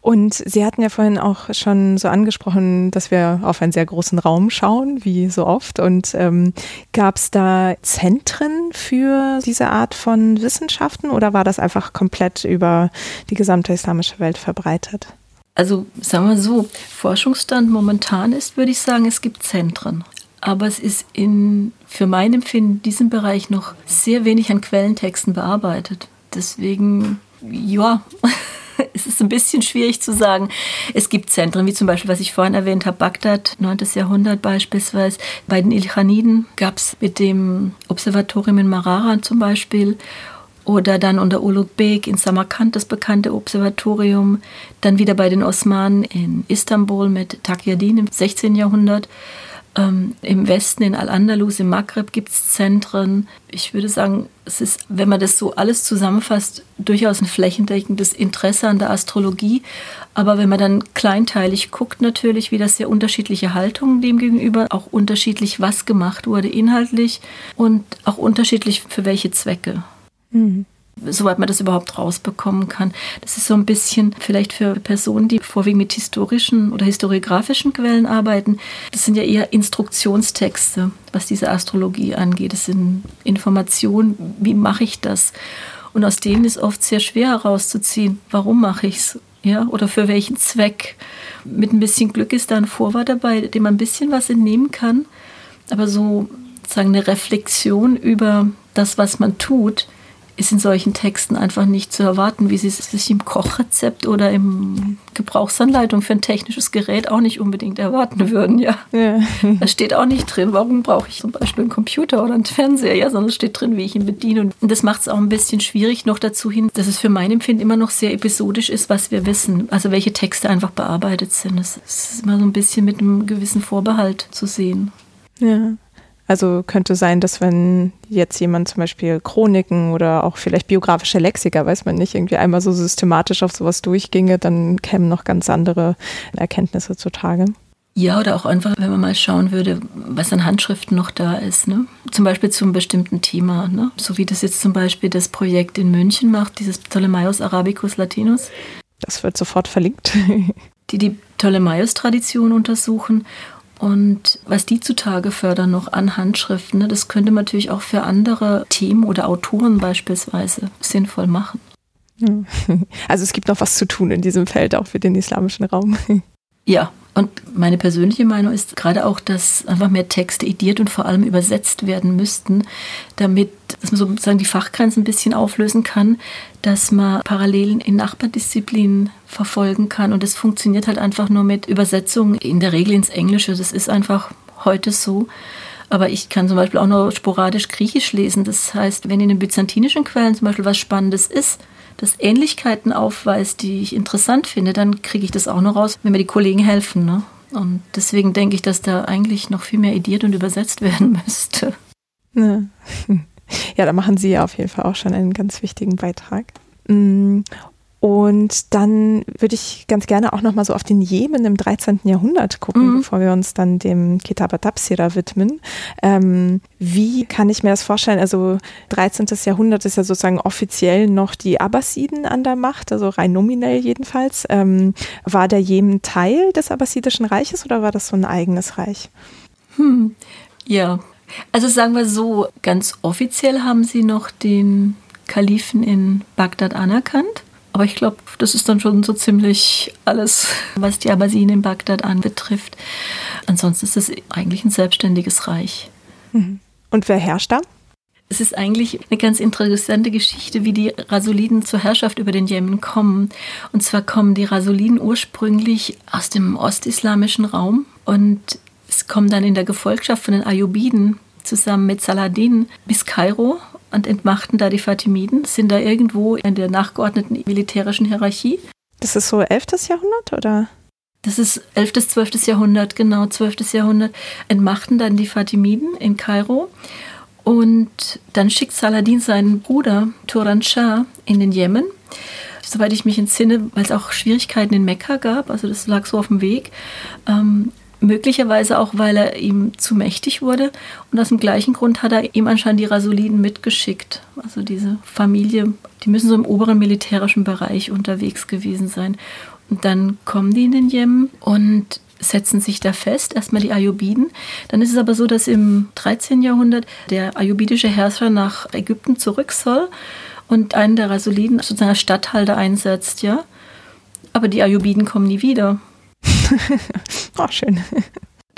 Und Sie hatten ja vorhin auch schon so angesprochen, dass wir auf einen sehr großen Raum schauen, wie so oft. Und ähm, gab es da Zentren für diese Art von Wissenschaften oder war das einfach komplett über die gesamte islamische Welt verbreitet? Also sagen wir so, Forschungsstand momentan ist, würde ich sagen, es gibt Zentren. Aber es ist in, für mein Empfinden in diesem Bereich noch sehr wenig an Quellentexten bearbeitet. Deswegen, ja, es ist ein bisschen schwierig zu sagen. Es gibt Zentren, wie zum Beispiel, was ich vorhin erwähnt habe, Bagdad, 9. Jahrhundert beispielsweise. Bei den Ilkhaniden gab es mit dem Observatorium in Marara zum Beispiel oder dann unter Ulugh Beg in Samarkand das bekannte Observatorium, dann wieder bei den Osmanen in Istanbul mit Takyadin im 16. Jahrhundert ähm, Im Westen, in Al-Andalus, im Maghreb gibt es Zentren. Ich würde sagen, es ist, wenn man das so alles zusammenfasst, durchaus ein flächendeckendes Interesse an der Astrologie. Aber wenn man dann kleinteilig guckt, natürlich wieder sehr unterschiedliche Haltungen demgegenüber, auch unterschiedlich, was gemacht wurde inhaltlich und auch unterschiedlich für welche Zwecke. Mhm soweit man das überhaupt rausbekommen kann. Das ist so ein bisschen vielleicht für Personen, die vorwiegend mit historischen oder historiografischen Quellen arbeiten. Das sind ja eher Instruktionstexte, was diese Astrologie angeht. Das sind Informationen, wie mache ich das? Und aus denen ist oft sehr schwer herauszuziehen, warum mache ich es? Ja, oder für welchen Zweck? Mit ein bisschen Glück ist da ein Vorwort dabei, dem man ein bisschen was entnehmen kann. Aber so sagen eine Reflexion über das, was man tut, ist in solchen Texten einfach nicht zu erwarten, wie sie es sich im Kochrezept oder im Gebrauchsanleitung für ein technisches Gerät auch nicht unbedingt erwarten würden, ja. ja. Da steht auch nicht drin, warum brauche ich zum Beispiel einen Computer oder einen Fernseher, ja, sondern es steht drin, wie ich ihn bediene. Und das macht es auch ein bisschen schwierig noch dazu hin, dass es für mein Empfinden immer noch sehr episodisch ist, was wir wissen. Also welche Texte einfach bearbeitet sind. Das ist immer so ein bisschen mit einem gewissen Vorbehalt zu sehen. Ja. Also könnte sein, dass wenn jetzt jemand zum Beispiel Chroniken oder auch vielleicht biografische Lexiker, weiß man nicht, irgendwie einmal so systematisch auf sowas durchginge, dann kämen noch ganz andere Erkenntnisse zutage. Ja, oder auch einfach, wenn man mal schauen würde, was an Handschriften noch da ist. Ne? Zum Beispiel zum bestimmten Thema. Ne? So wie das jetzt zum Beispiel das Projekt in München macht, dieses Ptolemaios Arabicus Latinus. Das wird sofort verlinkt. die die Ptolemaios-Tradition untersuchen und was die zutage fördern noch an Handschriften, ne, das könnte man natürlich auch für andere Themen oder Autoren beispielsweise sinnvoll machen. Also es gibt noch was zu tun in diesem Feld, auch für den islamischen Raum. Ja, Und meine persönliche Meinung ist gerade auch, dass einfach mehr Texte ediert und vor allem übersetzt werden müssten, damit dass man sozusagen die Fachgrenzen ein bisschen auflösen kann, dass man Parallelen in Nachbardisziplinen verfolgen kann. Und das funktioniert halt einfach nur mit Übersetzungen in der Regel ins Englische. Das ist einfach heute so. Aber ich kann zum Beispiel auch nur sporadisch Griechisch lesen. Das heißt, wenn in den byzantinischen Quellen zum Beispiel was Spannendes ist, das Ähnlichkeiten aufweist, die ich interessant finde, dann kriege ich das auch noch raus, wenn mir die Kollegen helfen. Ne? Und deswegen denke ich, dass da eigentlich noch viel mehr ediert und übersetzt werden müsste. Ja. ja, da machen Sie ja auf jeden Fall auch schon einen ganz wichtigen Beitrag. Mm, und dann würde ich ganz gerne auch nochmal so auf den Jemen im 13. Jahrhundert gucken, mhm. bevor wir uns dann dem Kitab Tafsira widmen. Ähm, wie kann ich mir das vorstellen? Also 13. Jahrhundert ist ja sozusagen offiziell noch die Abbasiden an der Macht, also rein nominell jedenfalls. Ähm, war der Jemen Teil des Abbasidischen Reiches oder war das so ein eigenes Reich? Hm. Ja, also sagen wir so, ganz offiziell haben sie noch den Kalifen in Bagdad anerkannt. Aber ich glaube, das ist dann schon so ziemlich alles, was die Abbasiden in Bagdad anbetrifft. Ansonsten ist es eigentlich ein selbstständiges Reich. Mhm. Und wer herrscht da? Es ist eigentlich eine ganz interessante Geschichte, wie die Rasuliden zur Herrschaft über den Jemen kommen. Und zwar kommen die Rasuliden ursprünglich aus dem ostislamischen Raum und es kommen dann in der Gefolgschaft von den Ayyubiden zusammen mit Saladin bis Kairo und entmachten da die Fatimiden, sind da irgendwo in der nachgeordneten militärischen Hierarchie. Das ist so 11. Jahrhundert oder? Das ist 11. bis 12. Jahrhundert, genau, 12. Jahrhundert. Entmachten dann die Fatimiden in Kairo. Und dann schickt Saladin seinen Bruder Turan Shah in den Jemen. Soweit ich mich entsinne, weil es auch Schwierigkeiten in Mekka gab, also das lag so auf dem Weg, ähm, Möglicherweise auch, weil er ihm zu mächtig wurde. Und aus dem gleichen Grund hat er ihm anscheinend die Rasuliden mitgeschickt. Also diese Familie, die müssen so im oberen militärischen Bereich unterwegs gewesen sein. Und dann kommen die in den Jemen und setzen sich da fest, erstmal die Ayyubiden. Dann ist es aber so, dass im 13. Jahrhundert der ayyubidische Herrscher nach Ägypten zurück soll und einen der Rasuliden sozusagen als Statthalter einsetzt, ja. Aber die Ayyubiden kommen nie wieder. oh, schön.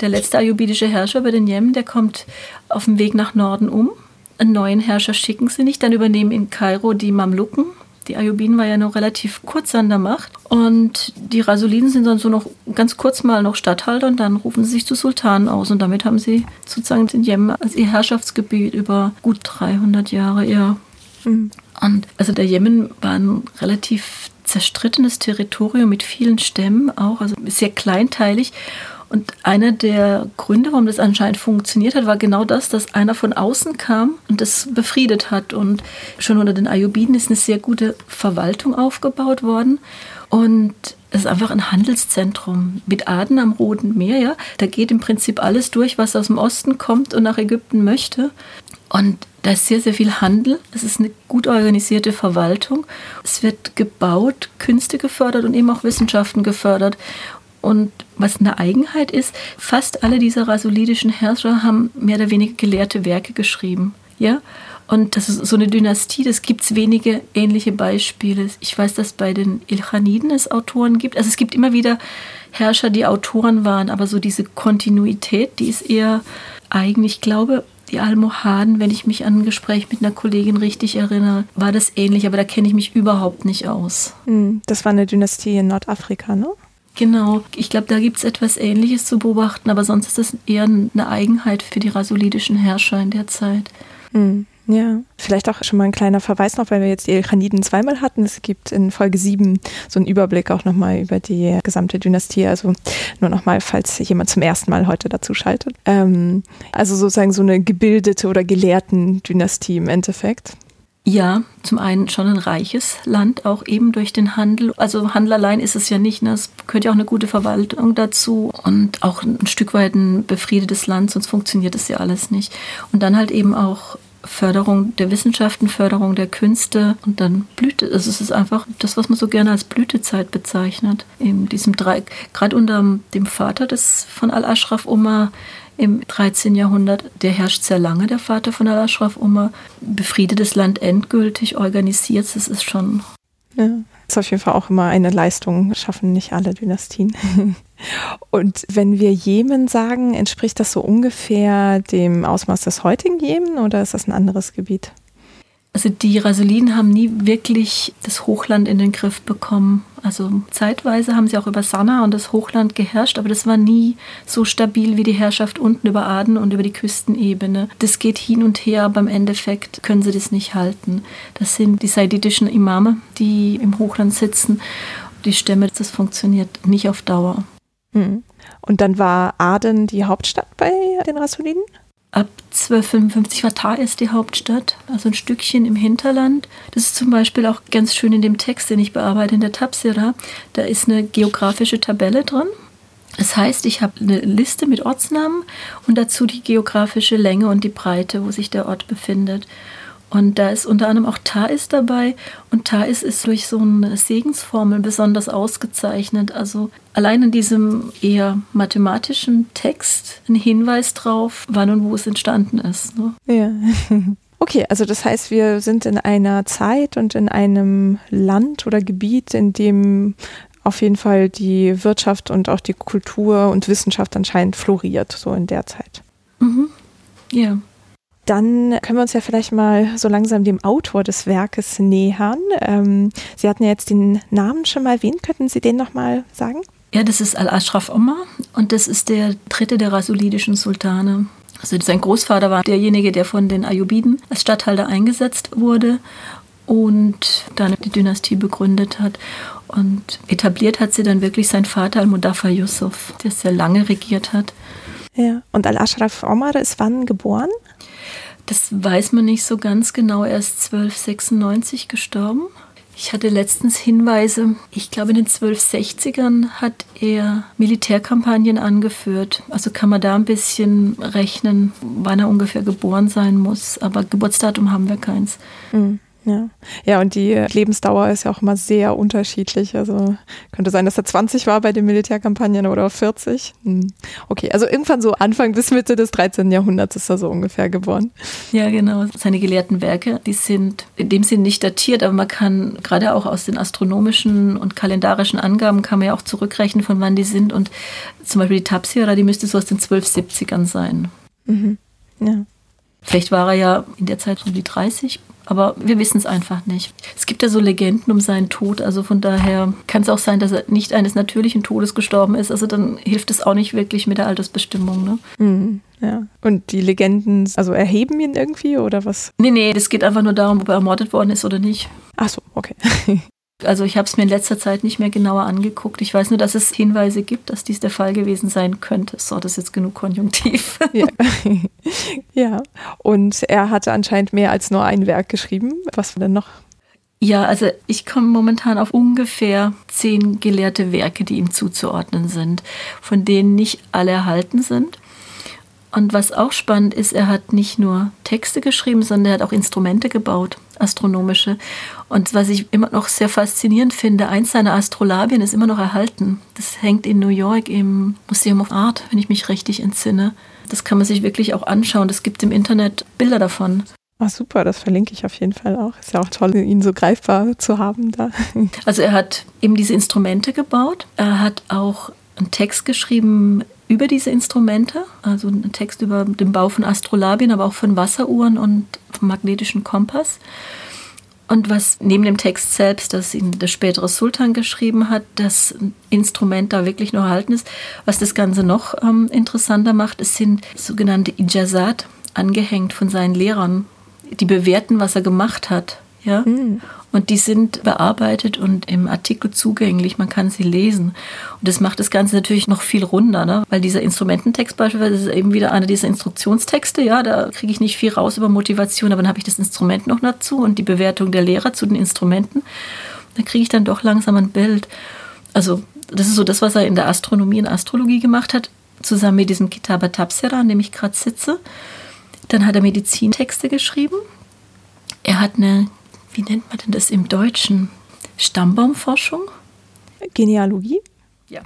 Der letzte ayubidische Herrscher über den Jemen, der kommt auf dem Weg nach Norden um. Einen neuen Herrscher schicken sie nicht. Dann übernehmen in Kairo die Mamluken. Die Ayubiden war ja noch relativ kurz an der Macht. Und die Rasuliden sind dann so noch ganz kurz mal noch Statthalter und dann rufen sie sich zu Sultanen aus. Und damit haben sie sozusagen den Jemen als ihr Herrschaftsgebiet über gut 300 Jahre, ja. Mhm. Und also der Jemen war ein relativ zerstrittenes Territorium mit vielen Stämmen auch, also sehr kleinteilig. Und einer der Gründe, warum das anscheinend funktioniert hat, war genau das, dass einer von außen kam und das befriedet hat. Und schon unter den Ayubiden ist eine sehr gute Verwaltung aufgebaut worden. Und es ist einfach ein Handelszentrum mit Aden am Roten Meer. Ja? Da geht im Prinzip alles durch, was aus dem Osten kommt und nach Ägypten möchte. Und da ist sehr, sehr viel Handel. Es ist eine gut organisierte Verwaltung. Es wird gebaut, Künste gefördert und eben auch Wissenschaften gefördert. Und was eine Eigenheit ist, fast alle dieser rasulidischen Herrscher haben mehr oder weniger gelehrte Werke geschrieben. Ja? Und das ist so eine Dynastie, das gibt es wenige ähnliche Beispiele. Ich weiß, dass bei den Ilchaniden es Autoren gibt. Also es gibt immer wieder Herrscher, die Autoren waren, aber so diese Kontinuität, die ist eher eigen. Ich glaube, die Almohaden, wenn ich mich an ein Gespräch mit einer Kollegin richtig erinnere, war das ähnlich, aber da kenne ich mich überhaupt nicht aus. Hm, das war eine Dynastie in Nordafrika, ne? Genau, ich glaube, da gibt es etwas Ähnliches zu beobachten, aber sonst ist das eher eine Eigenheit für die rasulidischen Herrscher in der Zeit. Mhm. Ja, vielleicht auch schon mal ein kleiner Verweis noch, weil wir jetzt die Elchaniden zweimal hatten. Es gibt in Folge 7 so einen Überblick auch nochmal über die gesamte Dynastie. Also nur nochmal, falls jemand zum ersten Mal heute dazu schaltet. Ähm, also sozusagen so eine gebildete oder gelehrten Dynastie im Endeffekt. Ja, zum einen schon ein reiches Land, auch eben durch den Handel. Also Handel allein ist es ja nicht, ne? es gehört ja auch eine gute Verwaltung dazu und auch ein Stück weit ein befriedetes Land, sonst funktioniert das ja alles nicht. Und dann halt eben auch Förderung der Wissenschaften, Förderung der Künste und dann Blüte. Also es ist einfach das, was man so gerne als Blütezeit bezeichnet. In diesem drei, gerade unter dem Vater des von Al-Ashraf Umar im 13. Jahrhundert, der herrscht sehr lange, der Vater von Al-Ashraf Umar, befriedet das Land endgültig, organisiert es, ist schon Ja, ist auf jeden Fall auch immer eine Leistung, schaffen nicht alle Dynastien. Und wenn wir Jemen sagen, entspricht das so ungefähr dem Ausmaß des heutigen Jemen oder ist das ein anderes Gebiet? Also die Rasuliden haben nie wirklich das Hochland in den Griff bekommen. Also zeitweise haben sie auch über Sanaa und das Hochland geherrscht, aber das war nie so stabil wie die Herrschaft unten über Aden und über die Küstenebene. Das geht hin und her, aber im Endeffekt können sie das nicht halten. Das sind die saiditischen Imame, die im Hochland sitzen. Die Stämme, das funktioniert nicht auf Dauer. Hm. Und dann war Aden die Hauptstadt bei den Rasuliden? Ab 1255 war Taiz die Hauptstadt, also ein Stückchen im Hinterland. Das ist zum Beispiel auch ganz schön in dem Text, den ich bearbeite, in der Tapsira. Da ist eine geografische Tabelle drin. Das heißt, ich habe eine Liste mit Ortsnamen und dazu die geografische Länge und die Breite, wo sich der Ort befindet. Und da ist unter anderem auch Thais dabei. Und Thais ist durch so eine Segensformel besonders ausgezeichnet. Also allein in diesem eher mathematischen Text ein Hinweis drauf, wann und wo es entstanden ist. Ne? Ja. Okay, also das heißt, wir sind in einer Zeit und in einem Land oder Gebiet, in dem auf jeden Fall die Wirtschaft und auch die Kultur und Wissenschaft anscheinend floriert, so in der Zeit. Mhm. Ja. Dann können wir uns ja vielleicht mal so langsam dem Autor des Werkes nähern. Ähm, Sie hatten ja jetzt den Namen schon mal erwähnt. Könnten Sie den nochmal sagen? Ja, das ist Al-Ashraf Omar und das ist der dritte der rasulidischen Sultane. Also sein Großvater war derjenige, der von den Ayyubiden als Statthalter eingesetzt wurde und dann die Dynastie begründet hat. Und etabliert hat sie dann wirklich sein Vater Al-Mudaffar Yusuf, der sehr lange regiert hat. Ja, und Al-Ashraf Omar ist wann geboren? Das weiß man nicht so ganz genau. Er ist 1296 gestorben. Ich hatte letztens Hinweise, ich glaube in den 1260ern hat er Militärkampagnen angeführt. Also kann man da ein bisschen rechnen, wann er ungefähr geboren sein muss. Aber Geburtsdatum haben wir keins. Mhm. Ja. ja, und die Lebensdauer ist ja auch immer sehr unterschiedlich. Also könnte sein, dass er 20 war bei den Militärkampagnen oder 40. Hm. Okay, also irgendwann so Anfang bis Mitte des 13. Jahrhunderts ist er so ungefähr geboren. Ja, genau. Seine gelehrten Werke, die sind in dem Sinn nicht datiert, aber man kann gerade auch aus den astronomischen und kalendarischen Angaben kann man ja auch zurückrechnen, von wann die sind. Und zum Beispiel die Tapsira, die müsste so aus den 1270ern sein. Mhm. Ja. Vielleicht war er ja in der Zeit um die 30 aber wir wissen es einfach nicht. Es gibt ja so Legenden um seinen Tod, also von daher kann es auch sein, dass er nicht eines natürlichen Todes gestorben ist. Also dann hilft es auch nicht wirklich mit der Altersbestimmung. Ne? Mhm, ja. Und die Legenden, also erheben ihn irgendwie oder was? Nee, nee, das geht einfach nur darum, ob er ermordet worden ist oder nicht. Ach so, okay. Also ich habe es mir in letzter Zeit nicht mehr genauer angeguckt. Ich weiß nur, dass es Hinweise gibt, dass dies der Fall gewesen sein könnte. So, das ist jetzt genug Konjunktiv. Ja. ja. Und er hatte anscheinend mehr als nur ein Werk geschrieben. Was war denn noch? Ja, also ich komme momentan auf ungefähr zehn gelehrte Werke, die ihm zuzuordnen sind, von denen nicht alle erhalten sind. Und was auch spannend ist, er hat nicht nur Texte geschrieben, sondern er hat auch Instrumente gebaut, astronomische. Und was ich immer noch sehr faszinierend finde, eins seiner Astrolabien ist immer noch erhalten. Das hängt in New York im Museum of Art, wenn ich mich richtig entsinne. Das kann man sich wirklich auch anschauen. Es gibt im Internet Bilder davon. Ah, super, das verlinke ich auf jeden Fall auch. Ist ja auch toll, ihn so greifbar zu haben da. Also er hat eben diese Instrumente gebaut. Er hat auch einen Text geschrieben über diese Instrumente, also ein Text über den Bau von Astrolabien, aber auch von Wasseruhren und vom magnetischen Kompass. Und was neben dem Text selbst, das ihn der spätere Sultan geschrieben hat, das Instrument da wirklich noch erhalten ist, was das Ganze noch ähm, interessanter macht, es sind sogenannte Ijazat angehängt von seinen Lehrern, die bewerten, was er gemacht hat. Ja? Mhm. Und die sind bearbeitet und im Artikel zugänglich. Man kann sie lesen. Und das macht das Ganze natürlich noch viel runder, ne? weil dieser Instrumententext beispielsweise ist eben wieder einer dieser Instruktionstexte. Ja, da kriege ich nicht viel raus über Motivation, aber dann habe ich das Instrument noch dazu und die Bewertung der Lehrer zu den Instrumenten. Da kriege ich dann doch langsam ein Bild. Also, das ist so das, was er in der Astronomie und Astrologie gemacht hat, zusammen mit diesem Kitaba Tapsira, an dem ich gerade sitze. Dann hat er Medizintexte geschrieben. Er hat eine wie nennt man denn das im Deutschen? Stammbaumforschung? Genealogie? Ja.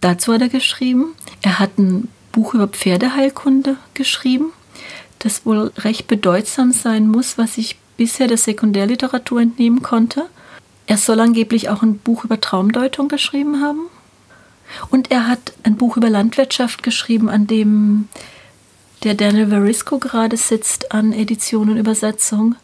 Dazu hat er geschrieben. Er hat ein Buch über Pferdeheilkunde geschrieben, das wohl recht bedeutsam sein muss, was ich bisher der Sekundärliteratur entnehmen konnte. Er soll angeblich auch ein Buch über Traumdeutung geschrieben haben. Und er hat ein Buch über Landwirtschaft geschrieben, an dem der Daniel Verisco gerade sitzt an Edition und Übersetzung.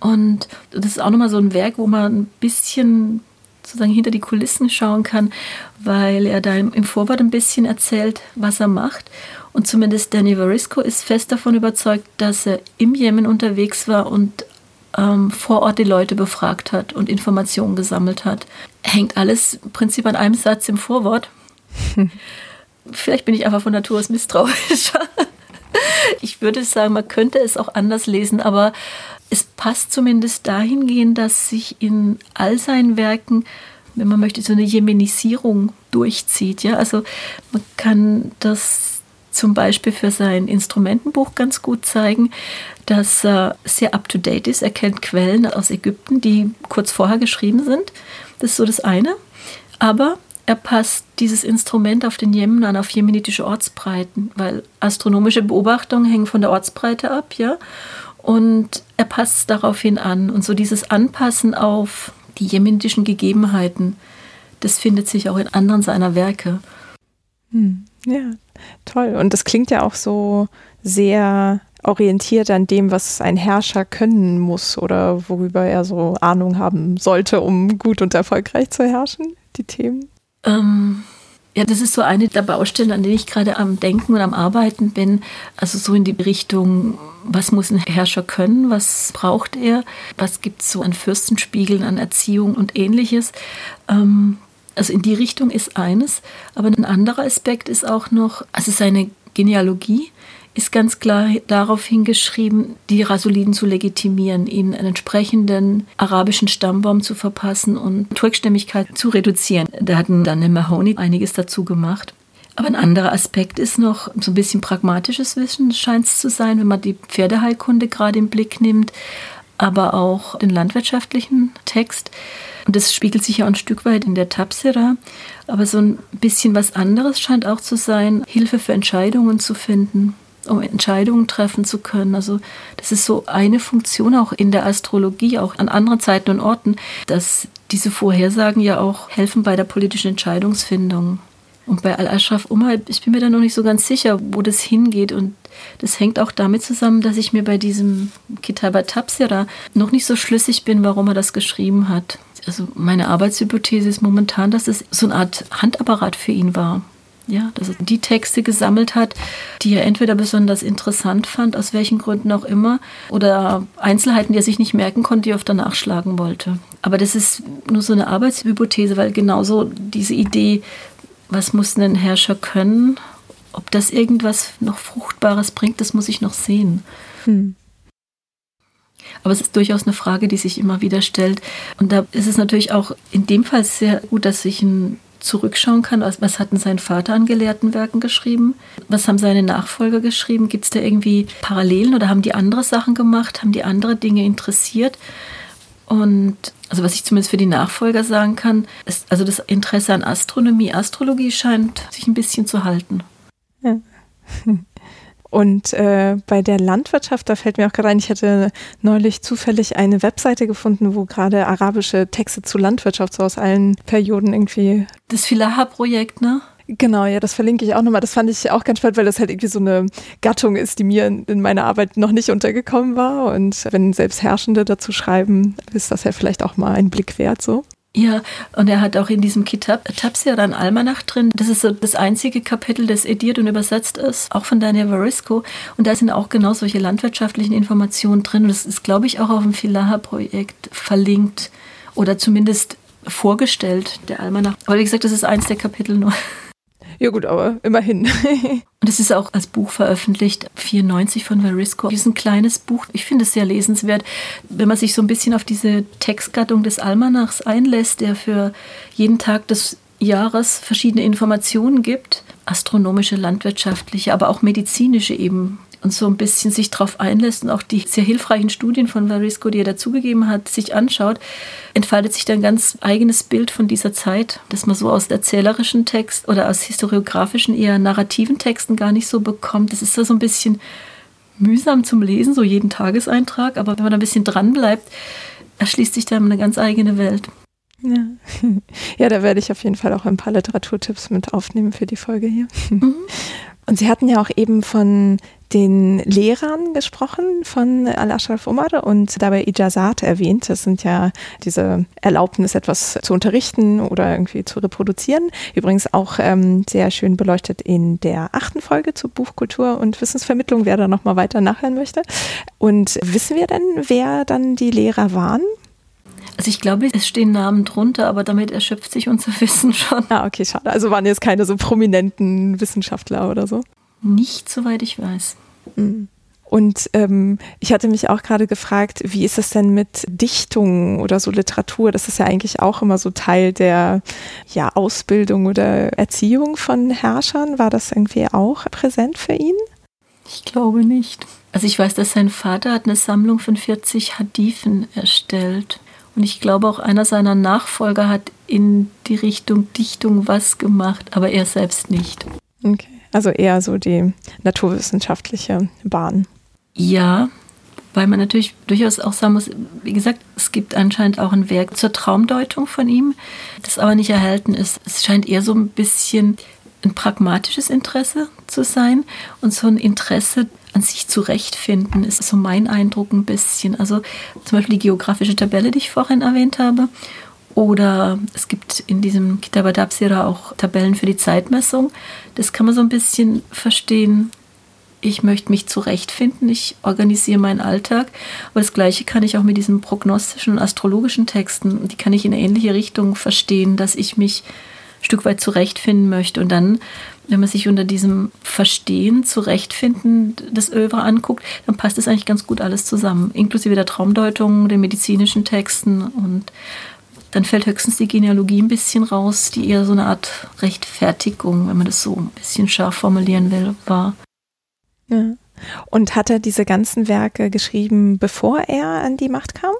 Und das ist auch nochmal so ein Werk, wo man ein bisschen sozusagen hinter die Kulissen schauen kann, weil er da im Vorwort ein bisschen erzählt, was er macht. Und zumindest Danny Varisco ist fest davon überzeugt, dass er im Jemen unterwegs war und ähm, vor Ort die Leute befragt hat und Informationen gesammelt hat. Hängt alles im Prinzip an einem Satz im Vorwort. Vielleicht bin ich einfach von Natur aus misstrauischer. Ich würde sagen, man könnte es auch anders lesen, aber es passt zumindest dahingehend, dass sich in all seinen Werken, wenn man möchte, so eine Jemenisierung durchzieht. Ja? Also man kann das zum Beispiel für sein Instrumentenbuch ganz gut zeigen, dass er sehr up-to-date ist. Er kennt Quellen aus Ägypten, die kurz vorher geschrieben sind. Das ist so das eine. Aber er passt dieses Instrument auf den Jemen an, auf jemenitische Ortsbreiten, weil astronomische Beobachtungen hängen von der Ortsbreite ab, ja. Und er passt daraufhin an. Und so dieses Anpassen auf die jemenitischen Gegebenheiten, das findet sich auch in anderen seiner Werke. Hm, ja, toll. Und das klingt ja auch so sehr orientiert an dem, was ein Herrscher können muss oder worüber er so Ahnung haben sollte, um gut und erfolgreich zu herrschen, die Themen. Ähm, ja, das ist so eine der Baustellen, an denen ich gerade am Denken und am Arbeiten bin. Also so in die Richtung, was muss ein Herrscher können, was braucht er, was gibt es so an Fürstenspiegeln, an Erziehung und ähnliches. Ähm, also in die Richtung ist eines, aber ein anderer Aspekt ist auch noch, also seine Genealogie ist ganz klar darauf hingeschrieben, die Rasuliden zu legitimieren, ihnen einen entsprechenden arabischen Stammbaum zu verpassen und Turkstämmigkeit zu reduzieren. Da hatten dann der Mahoney einiges dazu gemacht. Aber ein anderer Aspekt ist noch so ein bisschen pragmatisches Wissen, scheint es zu sein, wenn man die Pferdeheilkunde gerade im Blick nimmt, aber auch den landwirtschaftlichen Text. Und das spiegelt sich ja ein Stück weit in der Tapsira. Aber so ein bisschen was anderes scheint auch zu sein, Hilfe für Entscheidungen zu finden um Entscheidungen treffen zu können. Also das ist so eine Funktion auch in der Astrologie, auch an anderen Zeiten und Orten, dass diese Vorhersagen ja auch helfen bei der politischen Entscheidungsfindung. Und bei Al-Ashraf Umar, ich bin mir da noch nicht so ganz sicher, wo das hingeht. Und das hängt auch damit zusammen, dass ich mir bei diesem Kitaba Tapsira noch nicht so schlüssig bin, warum er das geschrieben hat. Also meine Arbeitshypothese ist momentan, dass es so eine Art Handapparat für ihn war. Ja, dass er die Texte gesammelt hat, die er entweder besonders interessant fand, aus welchen Gründen auch immer, oder Einzelheiten, die er sich nicht merken konnte, die er öfter nachschlagen wollte. Aber das ist nur so eine Arbeitshypothese, weil genauso diese Idee, was muss ein Herrscher können, ob das irgendwas noch Fruchtbares bringt, das muss ich noch sehen. Hm. Aber es ist durchaus eine Frage, die sich immer wieder stellt. Und da ist es natürlich auch in dem Fall sehr gut, dass sich ein zurückschauen kann, was hat denn sein Vater an gelehrten Werken geschrieben? Was haben seine Nachfolger geschrieben? Gibt es da irgendwie Parallelen oder haben die andere Sachen gemacht? Haben die andere Dinge interessiert? Und also was ich zumindest für die Nachfolger sagen kann, ist, also das Interesse an Astronomie, Astrologie scheint sich ein bisschen zu halten. Ja. Und äh, bei der Landwirtschaft, da fällt mir auch gerade ein, ich hatte neulich zufällig eine Webseite gefunden, wo gerade arabische Texte zu Landwirtschaft so aus allen Perioden irgendwie. Das Filaha-Projekt, ne? Genau, ja, das verlinke ich auch nochmal. Das fand ich auch ganz spannend, weil das halt irgendwie so eine Gattung ist, die mir in meiner Arbeit noch nicht untergekommen war. Und wenn selbst Herrschende dazu schreiben, ist das ja vielleicht auch mal ein Blick wert so. Ja, und er hat auch in diesem Kitab Tapsir ein Almanach drin. Das ist so das einzige Kapitel, das ediert und übersetzt ist, auch von Daniel Varisco. Und da sind auch genau solche landwirtschaftlichen Informationen drin. Und das ist, glaube ich, auch auf dem Filaha-Projekt verlinkt oder zumindest vorgestellt, der Almanach. Aber wie gesagt, das ist eins der Kapitel nur. Ja gut, aber immerhin. Und es ist auch als Buch veröffentlicht, 94 von Verisco. Das ist ein kleines Buch. Ich finde es sehr lesenswert, wenn man sich so ein bisschen auf diese Textgattung des Almanachs einlässt, der für jeden Tag des Jahres verschiedene Informationen gibt, astronomische, landwirtschaftliche, aber auch medizinische eben und so ein bisschen sich darauf einlässt und auch die sehr hilfreichen Studien von Varisco, die er dazugegeben hat, sich anschaut, entfaltet sich dann ein ganz eigenes Bild von dieser Zeit, das man so aus erzählerischen Text oder aus historiografischen, eher narrativen Texten gar nicht so bekommt. Das ist so ein bisschen mühsam zum Lesen, so jeden Tageseintrag, aber wenn man ein bisschen dran bleibt, erschließt sich da eine ganz eigene Welt. Ja. ja, da werde ich auf jeden Fall auch ein paar Literaturtipps mit aufnehmen für die Folge hier. Mhm. Und Sie hatten ja auch eben von den Lehrern gesprochen von Al-Ashraf Umar und dabei Ijazat erwähnt. Das sind ja diese Erlaubnis, etwas zu unterrichten oder irgendwie zu reproduzieren. Übrigens auch ähm, sehr schön beleuchtet in der achten Folge zu Buchkultur und Wissensvermittlung, wer da nochmal weiter nachhören möchte. Und wissen wir denn, wer dann die Lehrer waren? Also ich glaube, es stehen Namen drunter, aber damit erschöpft sich unser Wissen schon. Ah, okay, schade. Also waren jetzt keine so prominenten Wissenschaftler oder so? Nicht, soweit ich weiß. Mhm. Und ähm, ich hatte mich auch gerade gefragt, wie ist es denn mit Dichtung oder so Literatur? Das ist ja eigentlich auch immer so Teil der ja, Ausbildung oder Erziehung von Herrschern. War das irgendwie auch präsent für ihn? Ich glaube nicht. Also ich weiß, dass sein Vater hat eine Sammlung von 40 Hadithen erstellt. Und ich glaube auch einer seiner Nachfolger hat in die Richtung Dichtung was gemacht, aber er selbst nicht. Okay. Also eher so die naturwissenschaftliche Bahn. Ja, weil man natürlich durchaus auch sagen muss, wie gesagt, es gibt anscheinend auch ein Werk zur Traumdeutung von ihm, das aber nicht erhalten ist. Es scheint eher so ein bisschen ein pragmatisches Interesse zu sein und so ein Interesse an sich zurechtfinden, ist so mein Eindruck ein bisschen. Also zum Beispiel die geografische Tabelle, die ich vorhin erwähnt habe oder es gibt in diesem Kitab Adabsira auch Tabellen für die Zeitmessung. Das kann man so ein bisschen verstehen. Ich möchte mich zurechtfinden, ich organisiere meinen Alltag. Aber das Gleiche kann ich auch mit diesen prognostischen und astrologischen Texten, die kann ich in eine ähnliche Richtung verstehen, dass ich mich ein Stück weit zurechtfinden möchte. Und dann, wenn man sich unter diesem Verstehen, Zurechtfinden des Övre anguckt, dann passt das eigentlich ganz gut alles zusammen, inklusive der Traumdeutung, den medizinischen Texten und dann fällt höchstens die Genealogie ein bisschen raus, die eher so eine Art Rechtfertigung, wenn man das so ein bisschen scharf formulieren will, war. Ja. Und hat er diese ganzen Werke geschrieben, bevor er an die Macht kam?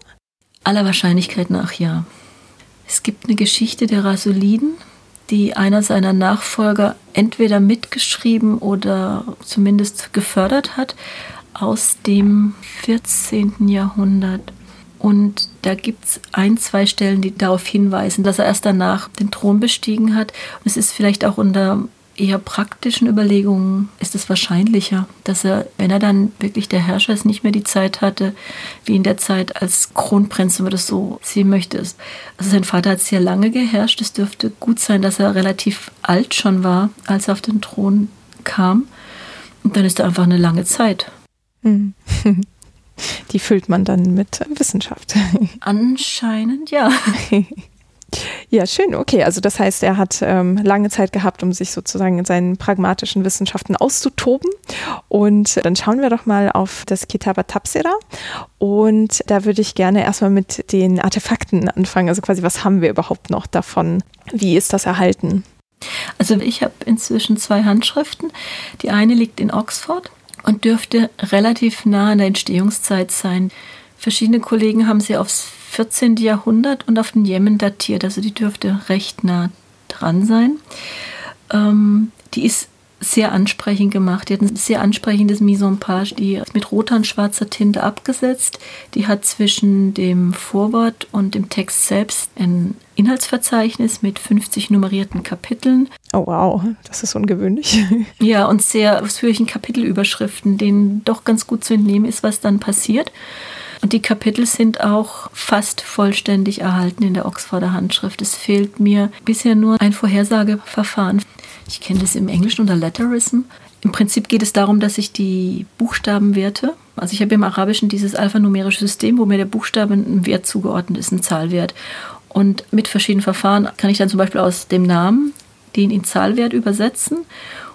Aller Wahrscheinlichkeit nach ja. Es gibt eine Geschichte der Rasuliden, die einer seiner Nachfolger entweder mitgeschrieben oder zumindest gefördert hat, aus dem 14. Jahrhundert. Und da gibt es ein, zwei Stellen, die darauf hinweisen, dass er erst danach den Thron bestiegen hat. Und es ist vielleicht auch unter eher praktischen Überlegungen ist es wahrscheinlicher, dass er, wenn er dann wirklich der Herrscher ist, nicht mehr die Zeit hatte, wie in der Zeit als Kronprinz, wenn man das so sehen möchte. Also sein Vater hat sehr lange geherrscht. Es dürfte gut sein, dass er relativ alt schon war, als er auf den Thron kam. Und dann ist er einfach eine lange Zeit. Die füllt man dann mit Wissenschaft. Anscheinend ja. Ja, schön. Okay, also das heißt, er hat ähm, lange Zeit gehabt, um sich sozusagen in seinen pragmatischen Wissenschaften auszutoben. Und dann schauen wir doch mal auf das Kitaba Tapsira. Und da würde ich gerne erstmal mit den Artefakten anfangen. Also quasi, was haben wir überhaupt noch davon? Wie ist das erhalten? Also ich habe inzwischen zwei Handschriften. Die eine liegt in Oxford und dürfte relativ nah an der Entstehungszeit sein. Verschiedene Kollegen haben sie aufs 14. Jahrhundert und auf den Jemen datiert, also die dürfte recht nah dran sein. Ähm, die ist sehr ansprechend gemacht. Die hat ein sehr ansprechendes Mise en page, die ist mit roter und schwarzer Tinte abgesetzt. Die hat zwischen dem Vorwort und dem Text selbst ein Inhaltsverzeichnis mit 50 nummerierten Kapiteln. Oh wow, das ist ungewöhnlich. Ja, und sehr ausführlichen Kapitelüberschriften, denen doch ganz gut zu entnehmen ist, was dann passiert. Und die Kapitel sind auch fast vollständig erhalten in der Oxforder Handschrift. Es fehlt mir bisher nur ein Vorhersageverfahren. Ich kenne das im Englischen unter Letterism. Im Prinzip geht es darum, dass ich die Buchstabenwerte, also ich habe im Arabischen dieses alphanumerische System, wo mir der Buchstabe ein Wert zugeordnet ist, ein Zahlwert. Und mit verschiedenen Verfahren kann ich dann zum Beispiel aus dem Namen den in Zahlwert übersetzen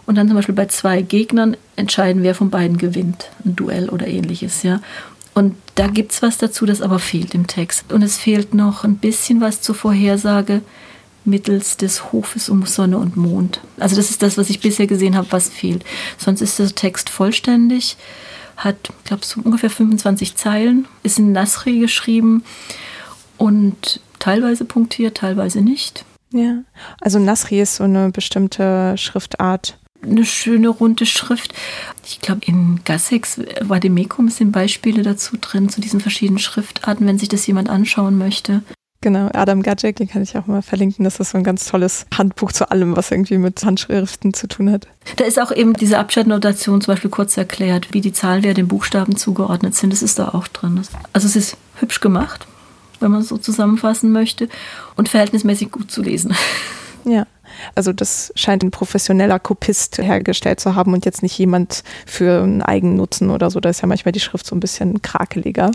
und dann zum Beispiel bei zwei Gegnern entscheiden, wer von beiden gewinnt. Ein Duell oder ähnliches, ja. Und da gibt es was dazu, das aber fehlt im Text. Und es fehlt noch ein bisschen was zur Vorhersage mittels des Hofes um Sonne und Mond. Also das ist das, was ich bisher gesehen habe, was fehlt. Sonst ist der Text vollständig, hat, ich glaube, so ungefähr 25 Zeilen, ist in Nasri geschrieben und teilweise punktiert, teilweise nicht. Ja, also Nasri ist so eine bestimmte Schriftart. eine schöne runde Schrift. Ich glaube, in Gassex Vademecum sind Beispiele dazu drin, zu diesen verschiedenen Schriftarten, wenn sich das jemand anschauen möchte. Genau, Adam Gadget, den kann ich auch mal verlinken. Das ist so ein ganz tolles Handbuch zu allem, was irgendwie mit Handschriften zu tun hat. Da ist auch eben diese Abschnittnotation zum Beispiel kurz erklärt, wie die Zahlenwerte den Buchstaben zugeordnet sind. Das ist da auch drin. Also es ist hübsch gemacht, wenn man es so zusammenfassen möchte, und verhältnismäßig gut zu lesen. Ja. Also das scheint ein professioneller Kopist hergestellt zu haben und jetzt nicht jemand für einen Eigennutzen oder so. Da ist ja manchmal die Schrift so ein bisschen krakeliger.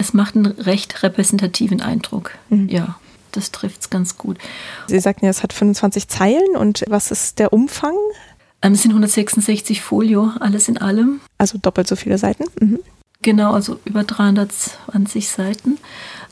Es macht einen recht repräsentativen Eindruck. Mhm. Ja, das trifft es ganz gut. Sie sagten ja, es hat 25 Zeilen und was ist der Umfang? Ähm, es sind 166 Folio, alles in allem. Also doppelt so viele Seiten? Mhm. Genau, also über 320 Seiten.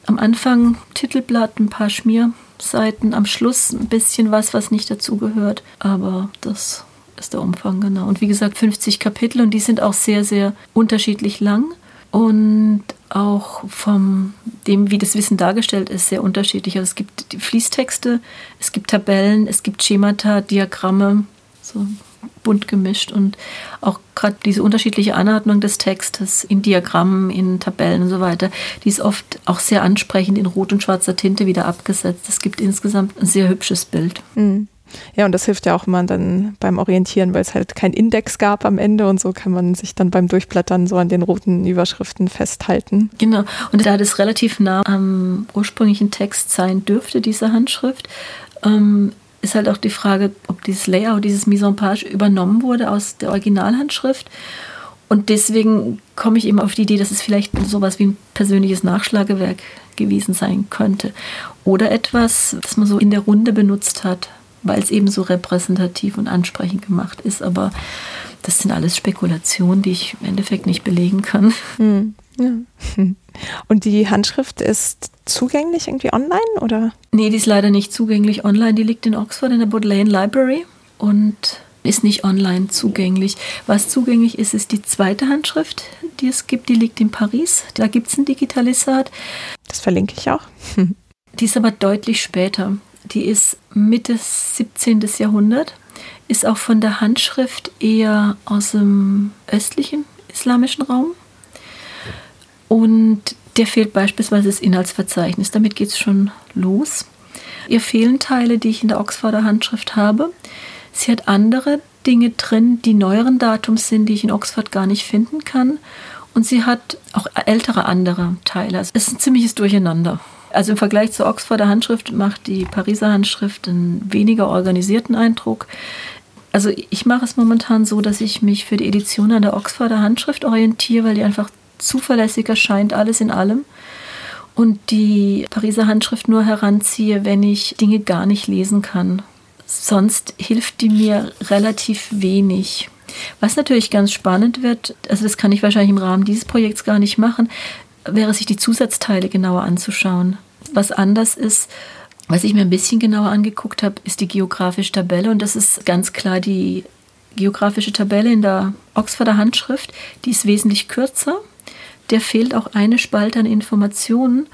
Am Anfang Titelblatt, ein paar Schmierseiten, am Schluss ein bisschen was, was nicht dazugehört. Aber das ist der Umfang, genau. Und wie gesagt, 50 Kapitel und die sind auch sehr, sehr unterschiedlich lang. Und auch vom dem, wie das Wissen dargestellt ist, sehr unterschiedlich. Also es gibt Fließtexte, es gibt Tabellen, es gibt Schemata, Diagramme, so bunt gemischt und auch gerade diese unterschiedliche Anordnung des Textes in Diagrammen, in Tabellen und so weiter, die ist oft auch sehr ansprechend in rot und schwarzer Tinte wieder abgesetzt. Es gibt insgesamt ein sehr hübsches Bild. Mhm. Ja, und das hilft ja auch immer dann beim Orientieren, weil es halt keinen Index gab am Ende und so kann man sich dann beim Durchblättern so an den roten Überschriften festhalten. Genau. Und da das relativ nah am ursprünglichen Text sein dürfte, diese Handschrift, ähm, ist halt auch die Frage, ob dieses Layout, dieses Mise en Page übernommen wurde aus der Originalhandschrift. Und deswegen komme ich eben auf die Idee, dass es vielleicht sowas wie ein persönliches Nachschlagewerk gewesen sein könnte. Oder etwas, das man so in der Runde benutzt hat, weil es eben so repräsentativ und ansprechend gemacht ist. Aber das sind alles Spekulationen, die ich im Endeffekt nicht belegen kann. Hm, ja. Und die Handschrift ist zugänglich irgendwie online oder? Nee, die ist leider nicht zugänglich online. Die liegt in Oxford in der Bodleian Library und ist nicht online zugänglich. Was zugänglich ist, ist die zweite Handschrift, die es gibt. Die liegt in Paris. Da gibt es ein Digitalisat. Das verlinke ich auch. Die ist aber deutlich später. Die ist Mitte 17. Jahrhundert, ist auch von der Handschrift eher aus dem östlichen islamischen Raum. Und der fehlt beispielsweise das Inhaltsverzeichnis. Damit geht es schon los. Ihr fehlen Teile, die ich in der Oxforder Handschrift habe. Sie hat andere Dinge drin, die neueren Datums sind, die ich in Oxford gar nicht finden kann. Und sie hat auch ältere andere Teile. Es ist ein ziemliches Durcheinander. Also im Vergleich zur Oxforder Handschrift macht die Pariser Handschrift einen weniger organisierten Eindruck. Also ich mache es momentan so, dass ich mich für die Edition an der Oxforder Handschrift orientiere, weil die einfach zuverlässig erscheint, alles in allem. Und die Pariser Handschrift nur heranziehe, wenn ich Dinge gar nicht lesen kann. Sonst hilft die mir relativ wenig. Was natürlich ganz spannend wird, also das kann ich wahrscheinlich im Rahmen dieses Projekts gar nicht machen, wäre sich die Zusatzteile genauer anzuschauen. Was anders ist, was ich mir ein bisschen genauer angeguckt habe, ist die geografische Tabelle und das ist ganz klar die geografische Tabelle in der Oxforder Handschrift, die ist wesentlich kürzer. Der fehlt auch eine Spalte an Informationen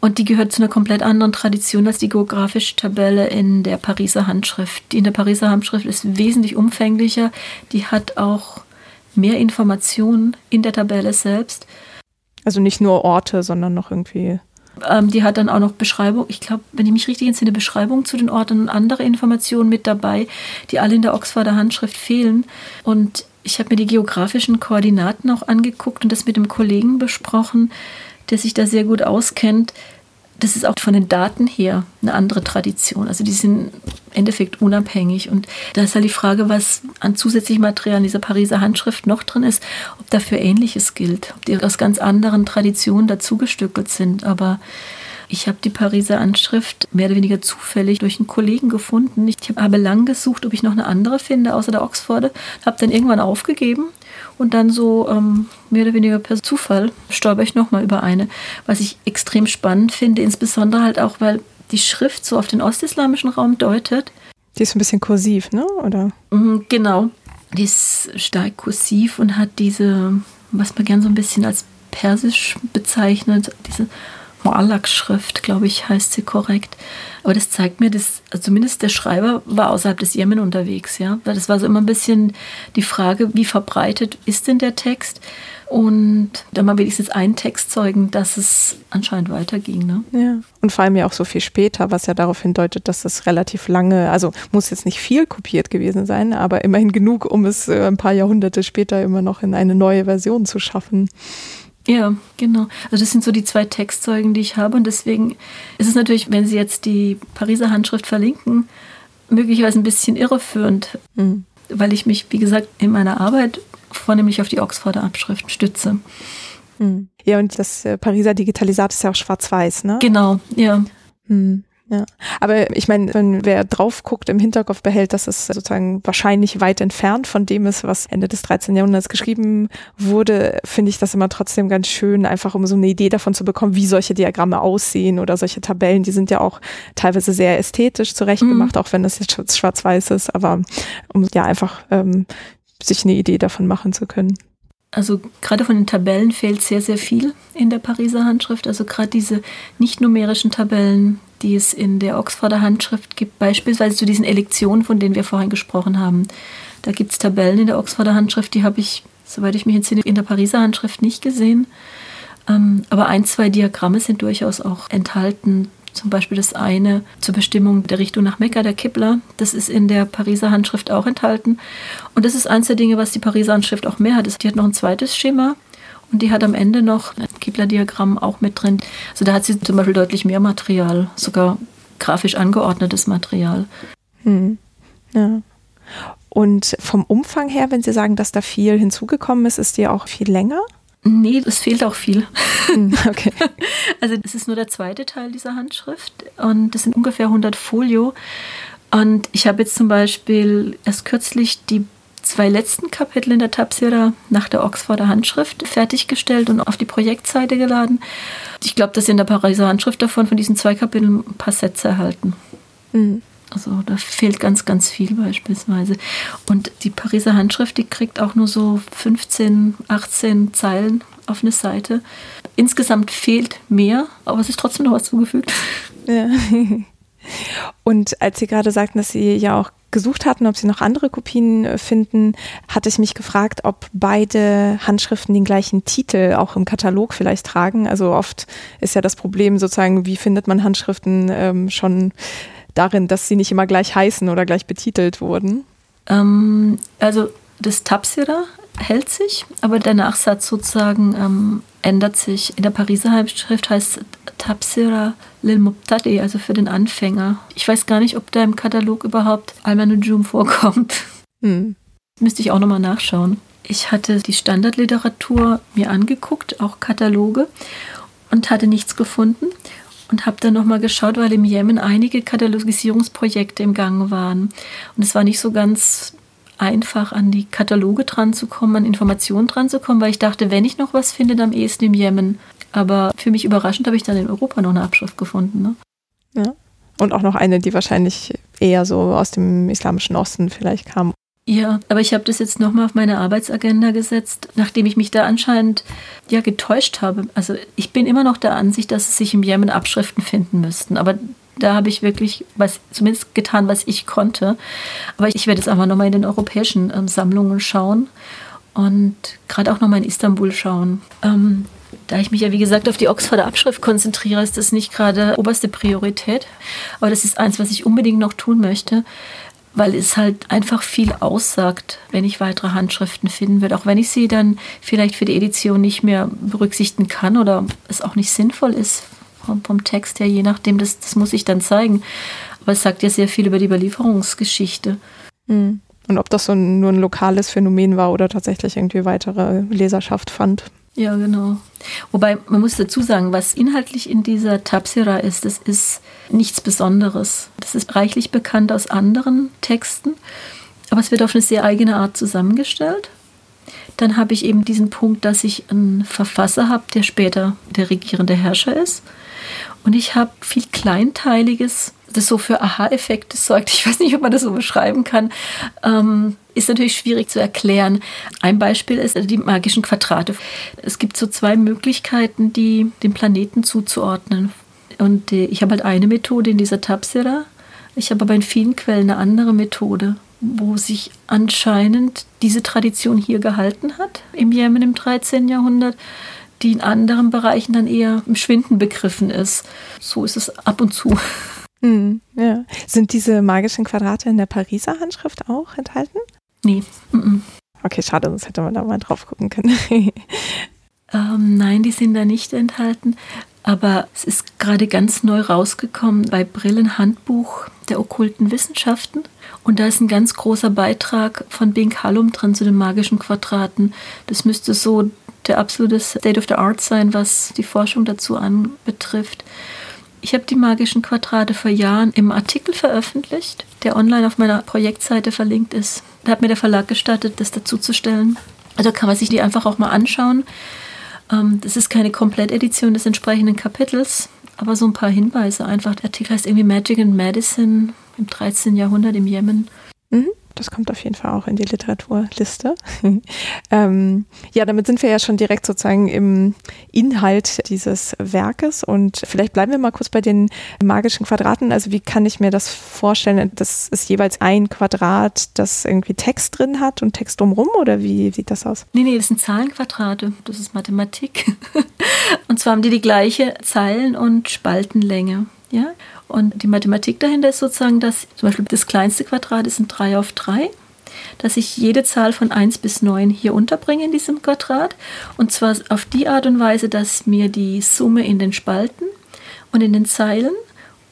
und die gehört zu einer komplett anderen Tradition als die geografische Tabelle in der Pariser Handschrift. Die in der Pariser Handschrift ist wesentlich umfänglicher, die hat auch mehr Informationen in der Tabelle selbst. Also nicht nur Orte, sondern noch irgendwie. Ähm, die hat dann auch noch Beschreibung, ich glaube, wenn ich mich richtig entsinne, Beschreibung zu den Orten und andere Informationen mit dabei, die alle in der Oxforder Handschrift fehlen. Und ich habe mir die geografischen Koordinaten auch angeguckt und das mit dem Kollegen besprochen, der sich da sehr gut auskennt das ist auch von den Daten her eine andere Tradition. Also die sind im Endeffekt unabhängig. Und da ist halt die Frage, was an zusätzlichem Material in dieser Pariser Handschrift noch drin ist, ob dafür Ähnliches gilt, ob die aus ganz anderen Traditionen dazugestückelt sind. Aber ich habe die Pariser Handschrift mehr oder weniger zufällig durch einen Kollegen gefunden. Ich habe lang gesucht, ob ich noch eine andere finde, außer der Oxforder. Habe dann irgendwann aufgegeben und dann so ähm, mehr oder weniger per Zufall stolper ich nochmal über eine, was ich extrem spannend finde, insbesondere halt auch, weil die Schrift so auf den ostislamischen Raum deutet. Die ist ein bisschen kursiv, ne? Oder? Mhm, genau. Die ist stark kursiv und hat diese, was man gern so ein bisschen als persisch bezeichnet, diese Moallak-Schrift, glaube ich, heißt sie korrekt. Aber das zeigt mir, dass also zumindest der Schreiber war außerhalb des Jemen unterwegs, ja. Weil das war so immer ein bisschen die Frage, wie verbreitet ist denn der Text? Und da mal wenigstens einen Text zeugen, dass es anscheinend weiterging. Ne? Ja. Und vor allem ja auch so viel später, was ja darauf hindeutet, dass es relativ lange, also muss jetzt nicht viel kopiert gewesen sein, aber immerhin genug, um es äh, ein paar Jahrhunderte später immer noch in eine neue Version zu schaffen. Ja, genau. Also das sind so die zwei Textzeugen, die ich habe. Und deswegen ist es natürlich, wenn Sie jetzt die Pariser Handschrift verlinken, möglicherweise ein bisschen irreführend, mhm. weil ich mich, wie gesagt, in meiner Arbeit vornehmlich auf die Oxforder Abschrift stütze. Mhm. Ja, und das äh, Pariser Digitalisat ist ja auch schwarz-weiß, ne? Genau, ja. Mhm. Ja, aber ich meine, wenn wer drauf guckt, im Hinterkopf behält, dass es sozusagen wahrscheinlich weit entfernt von dem ist, was Ende des 13. Jahrhunderts geschrieben wurde, finde ich das immer trotzdem ganz schön, einfach um so eine Idee davon zu bekommen, wie solche Diagramme aussehen oder solche Tabellen. Die sind ja auch teilweise sehr ästhetisch zurechtgemacht, mhm. auch wenn das jetzt schwarz-weiß ist, aber um ja einfach ähm, sich eine Idee davon machen zu können. Also gerade von den Tabellen fehlt sehr, sehr viel in der Pariser Handschrift. Also gerade diese nicht numerischen Tabellen, die es in der Oxforder Handschrift gibt, beispielsweise zu diesen Elektionen, von denen wir vorhin gesprochen haben. Da gibt es Tabellen in der Oxforder Handschrift, die habe ich, soweit ich mich entsinne, in der Pariser Handschrift nicht gesehen. Ähm, aber ein, zwei Diagramme sind durchaus auch enthalten, zum Beispiel das eine zur Bestimmung der Richtung nach Mekka, der Kibla. Das ist in der Pariser Handschrift auch enthalten. Und das ist eins der Dinge, was die Pariser Handschrift auch mehr hat. Die hat noch ein zweites Schema. Und die hat am Ende noch ein Kibla-Diagramm auch mit drin. Also da hat sie zum Beispiel deutlich mehr Material, sogar grafisch angeordnetes Material. Hm. Ja. Und vom Umfang her, wenn Sie sagen, dass da viel hinzugekommen ist, ist die auch viel länger? Nee, es fehlt auch viel. Hm, okay. Also es ist nur der zweite Teil dieser Handschrift und das sind ungefähr 100 Folio. Und ich habe jetzt zum Beispiel erst kürzlich die zwei letzten Kapitel in der Tapsira nach der Oxforder Handschrift fertiggestellt und auf die Projektseite geladen. Ich glaube, dass in der Pariser Handschrift davon von diesen zwei Kapiteln ein paar Sätze erhalten. Mhm. Also da fehlt ganz, ganz viel beispielsweise. Und die Pariser Handschrift, die kriegt auch nur so 15, 18 Zeilen auf eine Seite. Insgesamt fehlt mehr, aber es ist trotzdem noch was zugefügt. Ja. Und als Sie gerade sagten, dass Sie ja auch gesucht hatten, ob Sie noch andere Kopien äh, finden, hatte ich mich gefragt, ob beide Handschriften den gleichen Titel auch im Katalog vielleicht tragen. Also oft ist ja das Problem sozusagen, wie findet man Handschriften ähm, schon darin, dass sie nicht immer gleich heißen oder gleich betitelt wurden? Ähm, also das Tapsira hält sich, aber der Nachsatz sozusagen ähm, ändert sich. In der Pariser Halbschrift heißt Tapsira lil Mubtadi, also für den Anfänger. Ich weiß gar nicht, ob da im Katalog überhaupt Al-Manujum vorkommt. Hm. Müsste ich auch nochmal nachschauen. Ich hatte die Standardliteratur mir angeguckt, auch Kataloge, und hatte nichts gefunden und habe dann nochmal geschaut, weil im Jemen einige Katalogisierungsprojekte im Gang waren. Und es war nicht so ganz einfach, an die Kataloge dran zu kommen, an Informationen dran zu kommen, weil ich dachte, wenn ich noch was finde, dann am ehesten im Jemen. Aber für mich überraschend habe ich dann in Europa noch eine Abschrift gefunden. Ne? Ja. Und auch noch eine, die wahrscheinlich eher so aus dem islamischen Osten vielleicht kam. Ja, aber ich habe das jetzt nochmal auf meine Arbeitsagenda gesetzt, nachdem ich mich da anscheinend ja getäuscht habe. Also ich bin immer noch der Ansicht, dass es sich im Jemen Abschriften finden müssten. Aber da habe ich wirklich was zumindest getan, was ich konnte. Aber ich werde jetzt einfach nochmal in den europäischen ähm, Sammlungen schauen und gerade auch nochmal in Istanbul schauen. Ähm, da ich mich ja, wie gesagt, auf die Oxforder Abschrift konzentriere, ist das nicht gerade oberste Priorität. Aber das ist eins, was ich unbedingt noch tun möchte weil es halt einfach viel aussagt, wenn ich weitere Handschriften finden würde. Auch wenn ich sie dann vielleicht für die Edition nicht mehr berücksichtigen kann oder es auch nicht sinnvoll ist vom, vom Text her, je nachdem, das, das muss ich dann zeigen. Aber es sagt ja sehr viel über die Überlieferungsgeschichte. Hm. Und ob das so ein, nur ein lokales Phänomen war oder tatsächlich irgendwie weitere Leserschaft fand. Ja, genau. Wobei man muss dazu sagen, was inhaltlich in dieser Tapsira ist, das ist nichts Besonderes. Das ist reichlich bekannt aus anderen Texten, aber es wird auf eine sehr eigene Art zusammengestellt. Dann habe ich eben diesen Punkt, dass ich einen Verfasser habe, der später der regierende Herrscher ist. Und ich habe viel Kleinteiliges, das so für Aha-Effekte sorgt. Ich weiß nicht, ob man das so beschreiben kann. Ähm, ist natürlich schwierig zu erklären. Ein Beispiel ist die magischen Quadrate. Es gibt so zwei Möglichkeiten, die dem Planeten zuzuordnen. Und ich habe halt eine Methode in dieser Tapsira. Ich habe aber in vielen Quellen eine andere Methode, wo sich anscheinend diese Tradition hier gehalten hat, im Jemen im 13. Jahrhundert, die in anderen Bereichen dann eher im Schwinden begriffen ist. So ist es ab und zu. Hm, ja. Sind diese magischen Quadrate in der Pariser Handschrift auch enthalten? Nee. Mm -mm. Okay, schade, sonst hätte man da mal drauf gucken können. ähm, nein, die sind da nicht enthalten. Aber es ist gerade ganz neu rausgekommen bei Brillen Handbuch der okkulten Wissenschaften. Und da ist ein ganz großer Beitrag von Bing Hallum drin zu den magischen Quadraten. Das müsste so der absolute State of the Art sein, was die Forschung dazu anbetrifft. Ich habe die magischen Quadrate vor Jahren im Artikel veröffentlicht, der online auf meiner Projektseite verlinkt ist. Da hat mir der Verlag gestattet, das dazuzustellen. Also kann man sich die einfach auch mal anschauen. Ähm, das ist keine Komplettedition des entsprechenden Kapitels, aber so ein paar Hinweise einfach. Der Artikel heißt irgendwie Magic and Medicine im 13. Jahrhundert im Jemen. Mhm. Das kommt auf jeden Fall auch in die Literaturliste. ähm, ja, damit sind wir ja schon direkt sozusagen im Inhalt dieses Werkes und vielleicht bleiben wir mal kurz bei den magischen Quadraten. Also wie kann ich mir das vorstellen? Das ist jeweils ein Quadrat, das irgendwie Text drin hat und Text drumherum oder wie sieht das aus? Nee, nee, das sind Zahlenquadrate. Das ist Mathematik. und zwar haben die die gleiche Zeilen- und Spaltenlänge. Ja? Und die Mathematik dahinter ist sozusagen, dass zum Beispiel das kleinste Quadrat ist ein 3 auf 3, dass ich jede Zahl von 1 bis 9 hier unterbringe in diesem Quadrat. Und zwar auf die Art und Weise, dass mir die Summe in den Spalten und in den Zeilen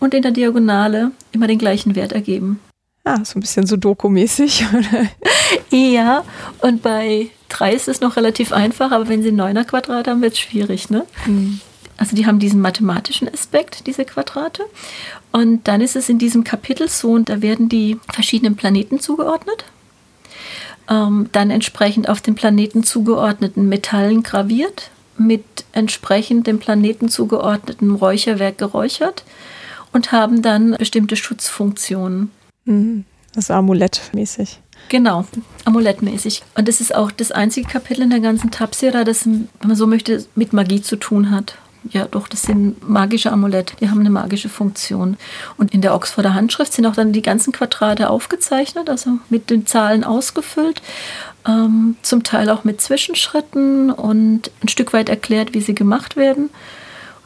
und in der Diagonale immer den gleichen Wert ergeben. Ah, so ein bisschen Sudoku-mäßig, oder? ja, und bei 3 ist es noch relativ einfach, aber wenn Sie ein 9er Quadrat haben, wird es schwierig, ne? Mhm. Also die haben diesen mathematischen Aspekt, diese Quadrate. Und dann ist es in diesem Kapitel so, und da werden die verschiedenen Planeten zugeordnet. Ähm, dann entsprechend auf den Planeten zugeordneten Metallen graviert, mit entsprechend dem Planeten zugeordneten Räucherwerk geräuchert und haben dann bestimmte Schutzfunktionen. Mhm. Also amulettmäßig. Genau, amulettmäßig. Und das ist auch das einzige Kapitel in der ganzen Tapsira, das, wenn man so möchte, mit Magie zu tun hat ja doch, das sind magische Amulette, die haben eine magische Funktion. Und in der Oxforder Handschrift sind auch dann die ganzen Quadrate aufgezeichnet, also mit den Zahlen ausgefüllt, ähm, zum Teil auch mit Zwischenschritten und ein Stück weit erklärt, wie sie gemacht werden.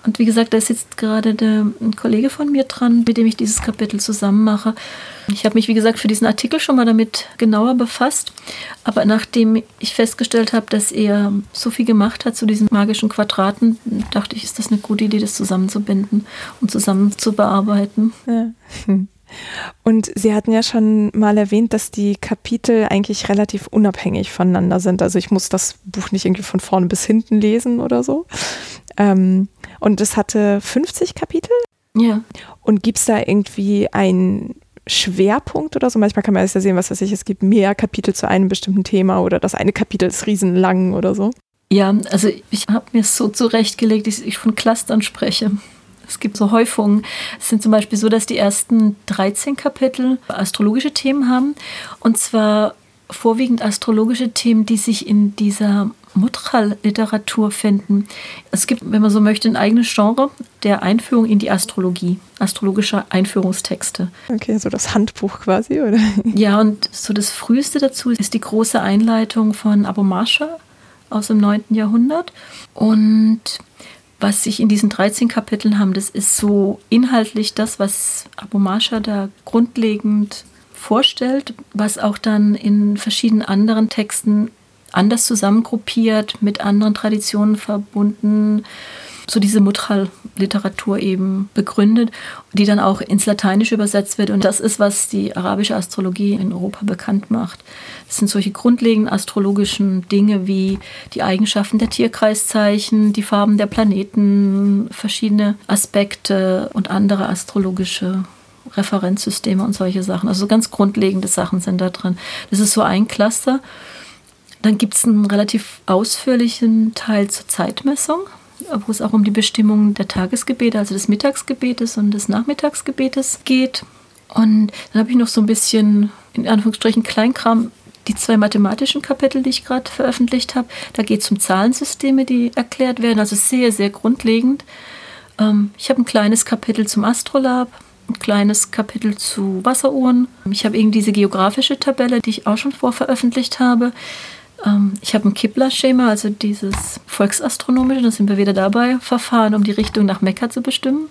Und wie gesagt, da sitzt gerade der, ein Kollege von mir dran, mit dem ich dieses Kapitel zusammen mache. Ich habe mich, wie gesagt, für diesen Artikel schon mal damit genauer befasst. Aber nachdem ich festgestellt habe, dass er so viel gemacht hat zu diesen magischen Quadraten, dachte ich, ist das eine gute Idee, das zusammenzubinden und zusammen zu bearbeiten. Ja. Und Sie hatten ja schon mal erwähnt, dass die Kapitel eigentlich relativ unabhängig voneinander sind. Also ich muss das Buch nicht irgendwie von vorne bis hinten lesen oder so. Ähm, und es hatte 50 Kapitel. Ja. Und gibt es da irgendwie einen Schwerpunkt oder so? Manchmal kann man ja sehen, was weiß ich, es gibt mehr Kapitel zu einem bestimmten Thema oder das eine Kapitel ist riesenlang oder so. Ja, also ich habe mir so zurechtgelegt, dass ich von Clustern spreche. Es gibt so Häufungen. Es sind zum Beispiel so, dass die ersten 13 Kapitel astrologische Themen haben. Und zwar vorwiegend astrologische Themen, die sich in dieser Mutral-Literatur finden. Es gibt, wenn man so möchte, ein eigenes Genre der Einführung in die Astrologie, astrologische Einführungstexte. Okay, so das Handbuch quasi, oder? Ja, und so das früheste dazu ist die große Einleitung von Abu Masha aus dem 9. Jahrhundert. Und was sich in diesen 13 Kapiteln haben, das ist so inhaltlich das, was Abu Masha da grundlegend vorstellt, was auch dann in verschiedenen anderen Texten anders zusammengruppiert, mit anderen Traditionen verbunden, so diese Mutral-Literatur eben begründet, die dann auch ins Lateinische übersetzt wird. Und das ist, was die arabische Astrologie in Europa bekannt macht. Das sind solche grundlegenden astrologischen Dinge wie die Eigenschaften der Tierkreiszeichen, die Farben der Planeten, verschiedene Aspekte und andere astrologische Referenzsysteme und solche Sachen. Also ganz grundlegende Sachen sind da drin. Das ist so ein Cluster. Dann gibt es einen relativ ausführlichen Teil zur Zeitmessung, wo es auch um die Bestimmung der Tagesgebete, also des Mittagsgebetes und des Nachmittagsgebetes geht. Und dann habe ich noch so ein bisschen, in Anführungsstrichen, Kleinkram die zwei mathematischen Kapitel, die ich gerade veröffentlicht habe, da geht es um Zahlensysteme, die erklärt werden, also sehr, sehr grundlegend. Ähm, ich habe ein kleines Kapitel zum Astrolab, ein kleines Kapitel zu Wasseruhren. Ich habe eben diese geografische Tabelle, die ich auch schon vorveröffentlicht habe. Ähm, ich habe ein Kibler-Schema, also dieses volksastronomische, da sind wir wieder dabei, Verfahren, um die Richtung nach Mekka zu bestimmen.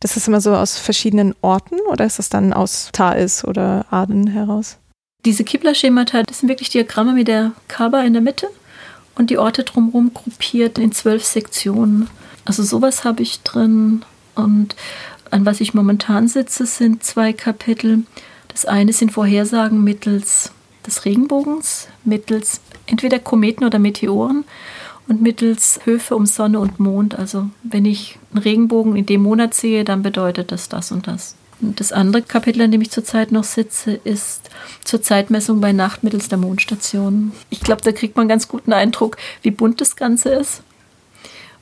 Das ist immer so aus verschiedenen Orten oder ist das dann aus Thais oder Aden heraus? Diese Kibler-Schemata, das sind wirklich Diagramme mit der Kaaba in der Mitte und die Orte drumherum gruppiert in zwölf Sektionen. Also sowas habe ich drin. Und an was ich momentan sitze, sind zwei Kapitel. Das eine sind Vorhersagen mittels des Regenbogens, mittels entweder Kometen oder Meteoren und mittels Höfe um Sonne und Mond. Also wenn ich einen Regenbogen in dem Monat sehe, dann bedeutet das das und das. Und das andere Kapitel, an dem ich zurzeit noch sitze, ist zur Zeitmessung bei Nacht mittels der Mondstation. Ich glaube, da kriegt man einen ganz guten Eindruck, wie bunt das Ganze ist.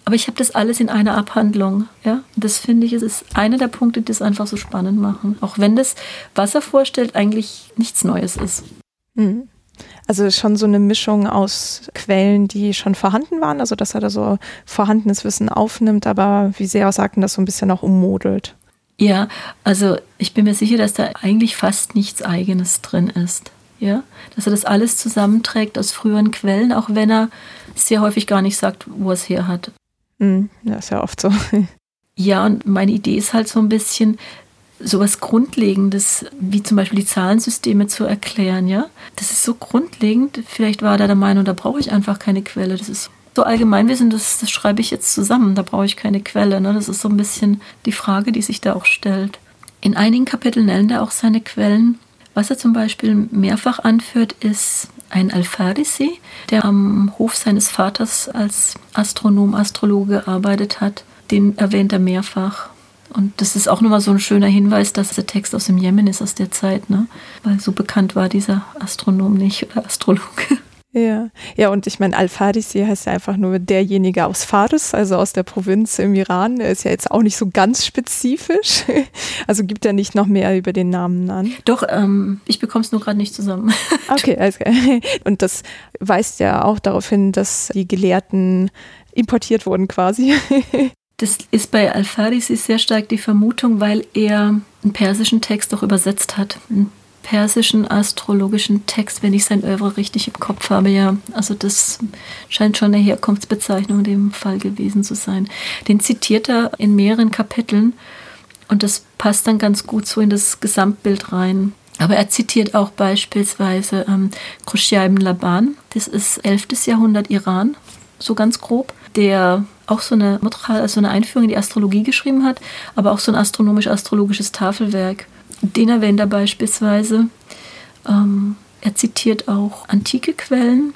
Aber ich habe das alles in einer Abhandlung. Ja? Das finde ich, ist einer der Punkte, die es einfach so spannend machen. Auch wenn das, was er vorstellt, eigentlich nichts Neues ist. Mhm. Also schon so eine Mischung aus Quellen, die schon vorhanden waren, also dass er da so vorhandenes Wissen aufnimmt, aber wie Sie auch sagten, das so ein bisschen auch ummodelt. Ja, also ich bin mir sicher, dass da eigentlich fast nichts Eigenes drin ist. Ja, dass er das alles zusammenträgt aus früheren Quellen, auch wenn er sehr häufig gar nicht sagt, wo er es her hat. Mm, das ist ja oft so. Ja, und meine Idee ist halt so ein bisschen, sowas Grundlegendes, wie zum Beispiel die Zahlensysteme zu erklären, ja. Das ist so grundlegend. Vielleicht war er der Meinung, da brauche ich einfach keine Quelle. Das ist so Allgemeinwissen, das, das schreibe ich jetzt zusammen, da brauche ich keine Quelle. Ne? Das ist so ein bisschen die Frage, die sich da auch stellt. In einigen Kapiteln nennt er auch seine Quellen. Was er zum Beispiel mehrfach anführt, ist ein Al-Farisi, der am Hof seines Vaters als Astronom, Astrologe gearbeitet hat. Den erwähnt er mehrfach. Und das ist auch nochmal so ein schöner Hinweis, dass der Text aus dem Jemen ist aus der Zeit, ne? Weil so bekannt war dieser Astronom nicht oder Astrologe. Ja, ja, und ich meine, Al-Farisi heißt ja einfach nur derjenige aus Faris, also aus der Provinz im Iran. Er ist ja jetzt auch nicht so ganz spezifisch. Also gibt er nicht noch mehr über den Namen an. Doch, ähm, ich bekomme es nur gerade nicht zusammen. Okay, alles klar. Und das weist ja auch darauf hin, dass die Gelehrten importiert wurden quasi. Das ist bei Al-Farisi sehr stark die Vermutung, weil er einen persischen Text auch übersetzt hat. Einen persischen astrologischen Text, wenn ich sein Oeuvre richtig im Kopf habe, ja. Also das scheint schon eine Herkunftsbezeichnung in dem Fall gewesen zu sein. Den zitiert er in mehreren Kapiteln und das passt dann ganz gut so in das Gesamtbild rein. Aber er zitiert auch beispielsweise ähm, Khrushchev Laban, das ist 11. Jahrhundert Iran, so ganz grob, der auch so eine, also eine Einführung in die Astrologie geschrieben hat, aber auch so ein astronomisch-astrologisches Tafelwerk. Den erwähnt er beispielsweise. Ähm, er zitiert auch antike Quellen.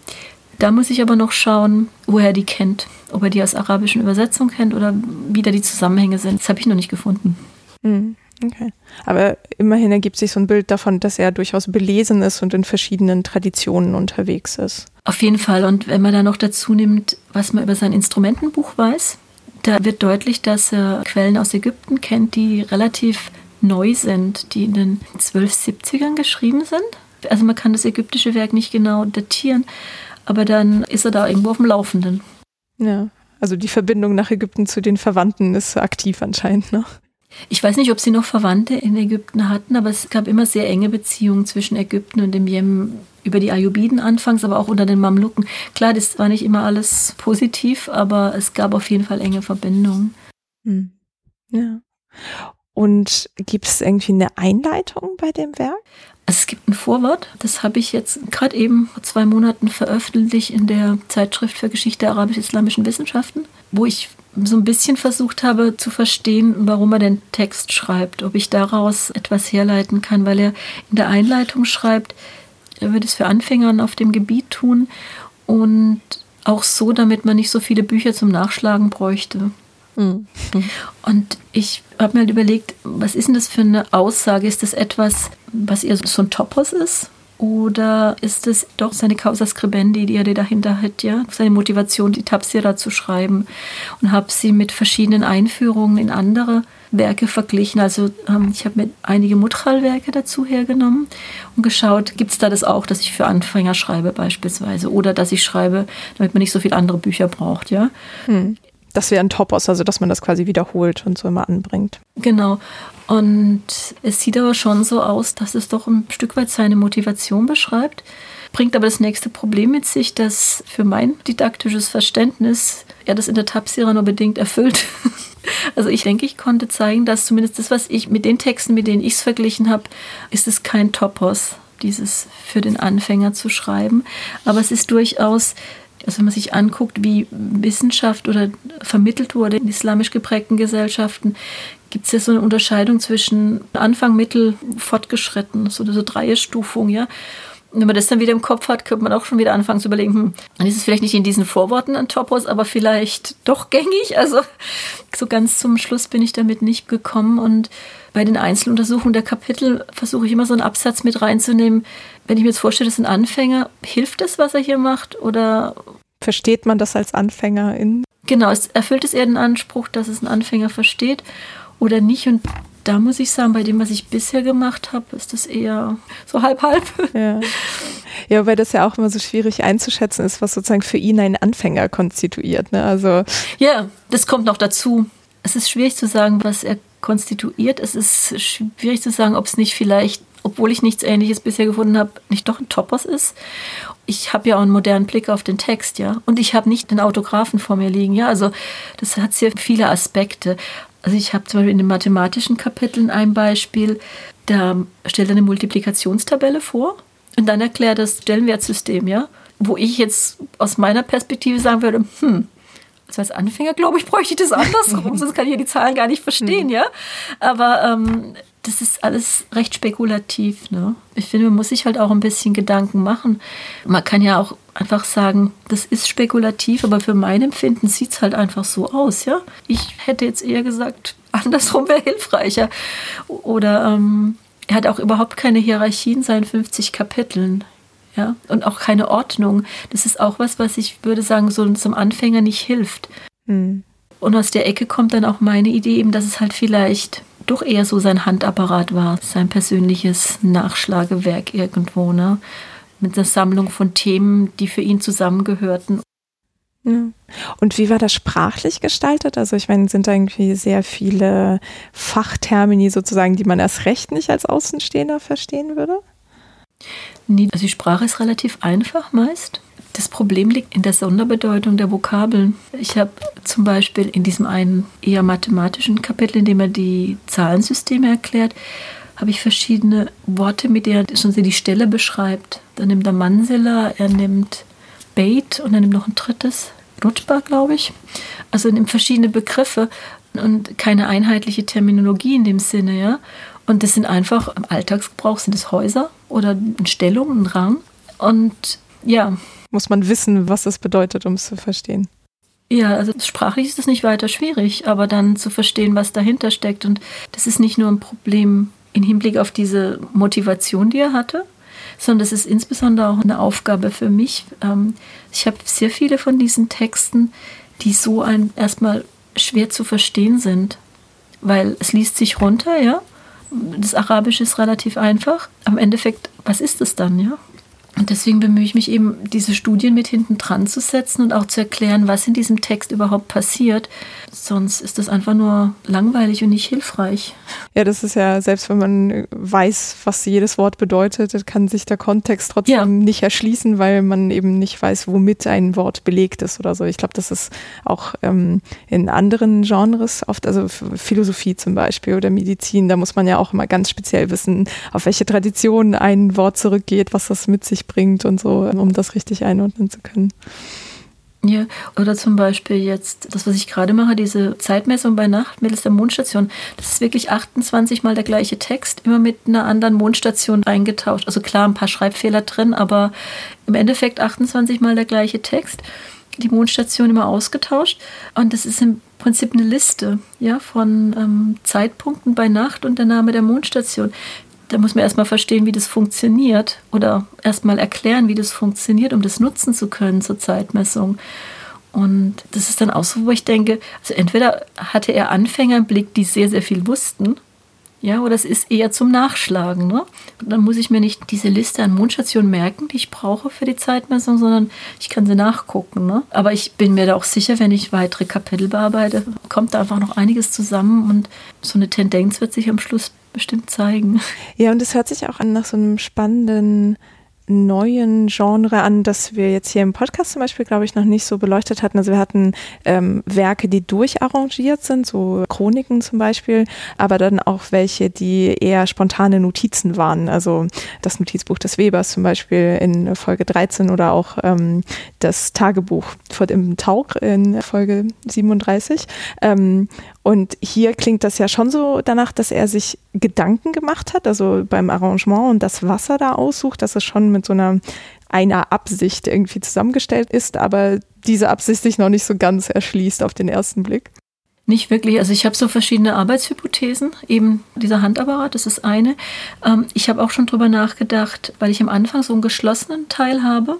Da muss ich aber noch schauen, woher die kennt. Ob er die aus arabischen Übersetzungen kennt oder wie da die Zusammenhänge sind. Das habe ich noch nicht gefunden. Mhm. Okay. Aber immerhin ergibt sich so ein Bild davon, dass er durchaus belesen ist und in verschiedenen Traditionen unterwegs ist. Auf jeden Fall. Und wenn man da noch dazu nimmt, was man über sein Instrumentenbuch weiß, da wird deutlich, dass er Quellen aus Ägypten kennt, die relativ neu sind, die in den 1270ern geschrieben sind. Also man kann das ägyptische Werk nicht genau datieren, aber dann ist er da irgendwo auf dem Laufenden. Ja, also die Verbindung nach Ägypten zu den Verwandten ist aktiv anscheinend noch. Ich weiß nicht, ob sie noch Verwandte in Ägypten hatten, aber es gab immer sehr enge Beziehungen zwischen Ägypten und dem Jemen über die Ayubiden anfangs, aber auch unter den Mamluken. Klar, das war nicht immer alles positiv, aber es gab auf jeden Fall enge Verbindungen. Hm. Ja. Und gibt es irgendwie eine Einleitung bei dem Werk? Also es gibt ein Vorwort, das habe ich jetzt gerade eben vor zwei Monaten veröffentlicht in der Zeitschrift für Geschichte arabisch-islamischen Wissenschaften, wo ich so ein bisschen versucht habe zu verstehen, warum er den Text schreibt, ob ich daraus etwas herleiten kann, weil er in der Einleitung schreibt, er würde es für Anfänger auf dem Gebiet tun und auch so, damit man nicht so viele Bücher zum Nachschlagen bräuchte. Mhm. Und ich habe mir halt überlegt, was ist denn das für eine Aussage? Ist das etwas, was eher so ein Topos ist? Oder ist es doch seine Causa Scribendi, die er dahinter hat, ja? Seine Motivation, die Tapsira zu schreiben. Und habe sie mit verschiedenen Einführungen in andere Werke verglichen. Also ähm, ich habe mir einige Mutral-Werke dazu hergenommen und geschaut, gibt es da das auch, dass ich für Anfänger schreibe beispielsweise oder dass ich schreibe, damit man nicht so viele andere Bücher braucht, ja. Hm. Das wäre ein Topos, also dass man das quasi wiederholt und so immer anbringt. Genau. Und es sieht aber schon so aus, dass es doch ein Stück weit seine Motivation beschreibt bringt aber das nächste Problem mit sich, dass für mein didaktisches Verständnis er das in der Tapsira nur bedingt erfüllt. Also ich denke, ich konnte zeigen, dass zumindest das, was ich mit den Texten, mit denen ich es verglichen habe, ist es kein Topos, dieses für den Anfänger zu schreiben. Aber es ist durchaus also wenn man sich anguckt, wie Wissenschaft oder vermittelt wurde in islamisch geprägten Gesellschaften, gibt es ja so eine Unterscheidung zwischen Anfang, Mittel, Fortgeschritten, so eine Dreierstufung, ja wenn man das dann wieder im Kopf hat, könnte man auch schon wieder anfangen zu überlegen, hm, dann ist es vielleicht nicht in diesen Vorworten ein Topos, aber vielleicht doch gängig. Also so ganz zum Schluss bin ich damit nicht gekommen. Und bei den Einzeluntersuchungen der Kapitel versuche ich immer so einen Absatz mit reinzunehmen. Wenn ich mir jetzt vorstelle, das ist ein Anfänger, hilft das, was er hier macht? Oder versteht man das als Anfängerin? Genau, es erfüllt es eher den Anspruch, dass es ein Anfänger versteht oder nicht. Und da muss ich sagen, bei dem, was ich bisher gemacht habe, ist das eher so halb-halb. Ja. ja, weil das ja auch immer so schwierig einzuschätzen ist, was sozusagen für ihn ein Anfänger konstituiert. Ne? Also ja, das kommt noch dazu. Es ist schwierig zu sagen, was er konstituiert. Es ist schwierig zu sagen, ob es nicht vielleicht, obwohl ich nichts Ähnliches bisher gefunden habe, nicht doch ein Topos ist. Ich habe ja auch einen modernen Blick auf den Text, ja. Und ich habe nicht den Autographen vor mir liegen, ja. Also das hat sehr viele Aspekte. Also ich habe zum Beispiel in den mathematischen Kapiteln ein Beispiel, da stellt er eine Multiplikationstabelle vor und dann erklärt das Stellenwertsystem, ja, wo ich jetzt aus meiner Perspektive sagen würde, hm, also als Anfänger, glaube ich, bräuchte ich das andersrum, sonst kann ich ja die Zahlen gar nicht verstehen, ja. Aber ähm, das ist alles recht spekulativ. Ne? Ich finde, man muss sich halt auch ein bisschen Gedanken machen. Man kann ja auch einfach sagen, das ist spekulativ, aber für mein Empfinden sieht es halt einfach so aus. Ja? Ich hätte jetzt eher gesagt, andersrum wäre hilfreicher. Oder ähm, er hat auch überhaupt keine Hierarchie in seinen 50 Kapiteln. Ja? Und auch keine Ordnung. Das ist auch was, was ich würde sagen, so zum Anfänger nicht hilft. Hm. Und aus der Ecke kommt dann auch meine Idee eben, dass es halt vielleicht doch eher so sein Handapparat war, sein persönliches Nachschlagewerk irgendwo, ne? Mit einer Sammlung von Themen, die für ihn zusammengehörten. Ja. Und wie war das sprachlich gestaltet? Also ich meine, sind da irgendwie sehr viele Fachtermini sozusagen, die man erst recht nicht als Außenstehender verstehen würde? Nee, also die Sprache ist relativ einfach meist. Das Problem liegt in der Sonderbedeutung der Vokabeln. Ich habe zum Beispiel in diesem einen eher mathematischen Kapitel, in dem er die Zahlensysteme erklärt, habe ich verschiedene Worte, mit denen er schon die Stelle beschreibt. Dann nimmt er Mansilla, er nimmt Bait und er nimmt noch ein drittes, Rutschbar, glaube ich. Also nimmt verschiedene Begriffe und keine einheitliche Terminologie in dem Sinne, ja. Und das sind einfach im Alltagsgebrauch sind es Häuser oder eine Stellung, ein Rang. Und ja, muss man wissen, was es bedeutet, um es zu verstehen. Ja, also sprachlich ist es nicht weiter schwierig, aber dann zu verstehen, was dahinter steckt. Und das ist nicht nur ein Problem im Hinblick auf diese Motivation, die er hatte, sondern das ist insbesondere auch eine Aufgabe für mich. Ähm, ich habe sehr viele von diesen Texten, die so ein erstmal schwer zu verstehen sind, weil es liest sich runter, ja. Das Arabische ist relativ einfach. Im Endeffekt, was ist es dann, ja? Und deswegen bemühe ich mich eben, diese Studien mit hinten dran zu setzen und auch zu erklären, was in diesem Text überhaupt passiert. Sonst ist das einfach nur langweilig und nicht hilfreich. Ja, das ist ja, selbst wenn man weiß, was jedes Wort bedeutet, kann sich der Kontext trotzdem ja. nicht erschließen, weil man eben nicht weiß, womit ein Wort belegt ist oder so. Ich glaube, das ist auch ähm, in anderen Genres oft, also Philosophie zum Beispiel oder Medizin, da muss man ja auch immer ganz speziell wissen, auf welche Tradition ein Wort zurückgeht, was das mit sich bringt und so, um das richtig einordnen zu können. Ja, oder zum Beispiel jetzt das, was ich gerade mache, diese Zeitmessung bei Nacht mittels der Mondstation. Das ist wirklich 28 mal der gleiche Text, immer mit einer anderen Mondstation eingetauscht. Also klar, ein paar Schreibfehler drin, aber im Endeffekt 28 mal der gleiche Text. Die Mondstation immer ausgetauscht. Und das ist im Prinzip eine Liste ja, von ähm, Zeitpunkten bei Nacht und der Name der Mondstation da muss man erstmal verstehen, wie das funktioniert oder erstmal erklären, wie das funktioniert, um das nutzen zu können zur Zeitmessung. Und das ist dann auch so, wo ich denke, also entweder hatte er Anfänger im Blick, die sehr, sehr viel wussten, ja, oder es ist eher zum Nachschlagen. Ne? Und dann muss ich mir nicht diese Liste an Mondstationen merken, die ich brauche für die Zeitmessung, sondern ich kann sie nachgucken. Ne? Aber ich bin mir da auch sicher, wenn ich weitere Kapitel bearbeite, kommt da einfach noch einiges zusammen und so eine Tendenz wird sich am Schluss bestimmt zeigen. Ja, und es hört sich auch an nach so einem spannenden neuen Genre an, das wir jetzt hier im Podcast zum Beispiel, glaube ich, noch nicht so beleuchtet hatten. Also wir hatten ähm, Werke, die durcharrangiert sind, so Chroniken zum Beispiel, aber dann auch welche, die eher spontane Notizen waren. Also das Notizbuch des Webers zum Beispiel in Folge 13 oder auch ähm, das Tagebuch vor dem Tauch in Folge 37. Ähm, und hier klingt das ja schon so danach, dass er sich Gedanken gemacht hat, also beim Arrangement und das Wasser da aussucht, dass es schon mit so einer, einer Absicht irgendwie zusammengestellt ist, aber diese Absicht sich noch nicht so ganz erschließt auf den ersten Blick. Nicht wirklich. Also ich habe so verschiedene Arbeitshypothesen. Eben dieser Handapparat, das ist eine. Ähm, ich habe auch schon drüber nachgedacht, weil ich am Anfang so einen geschlossenen Teil habe,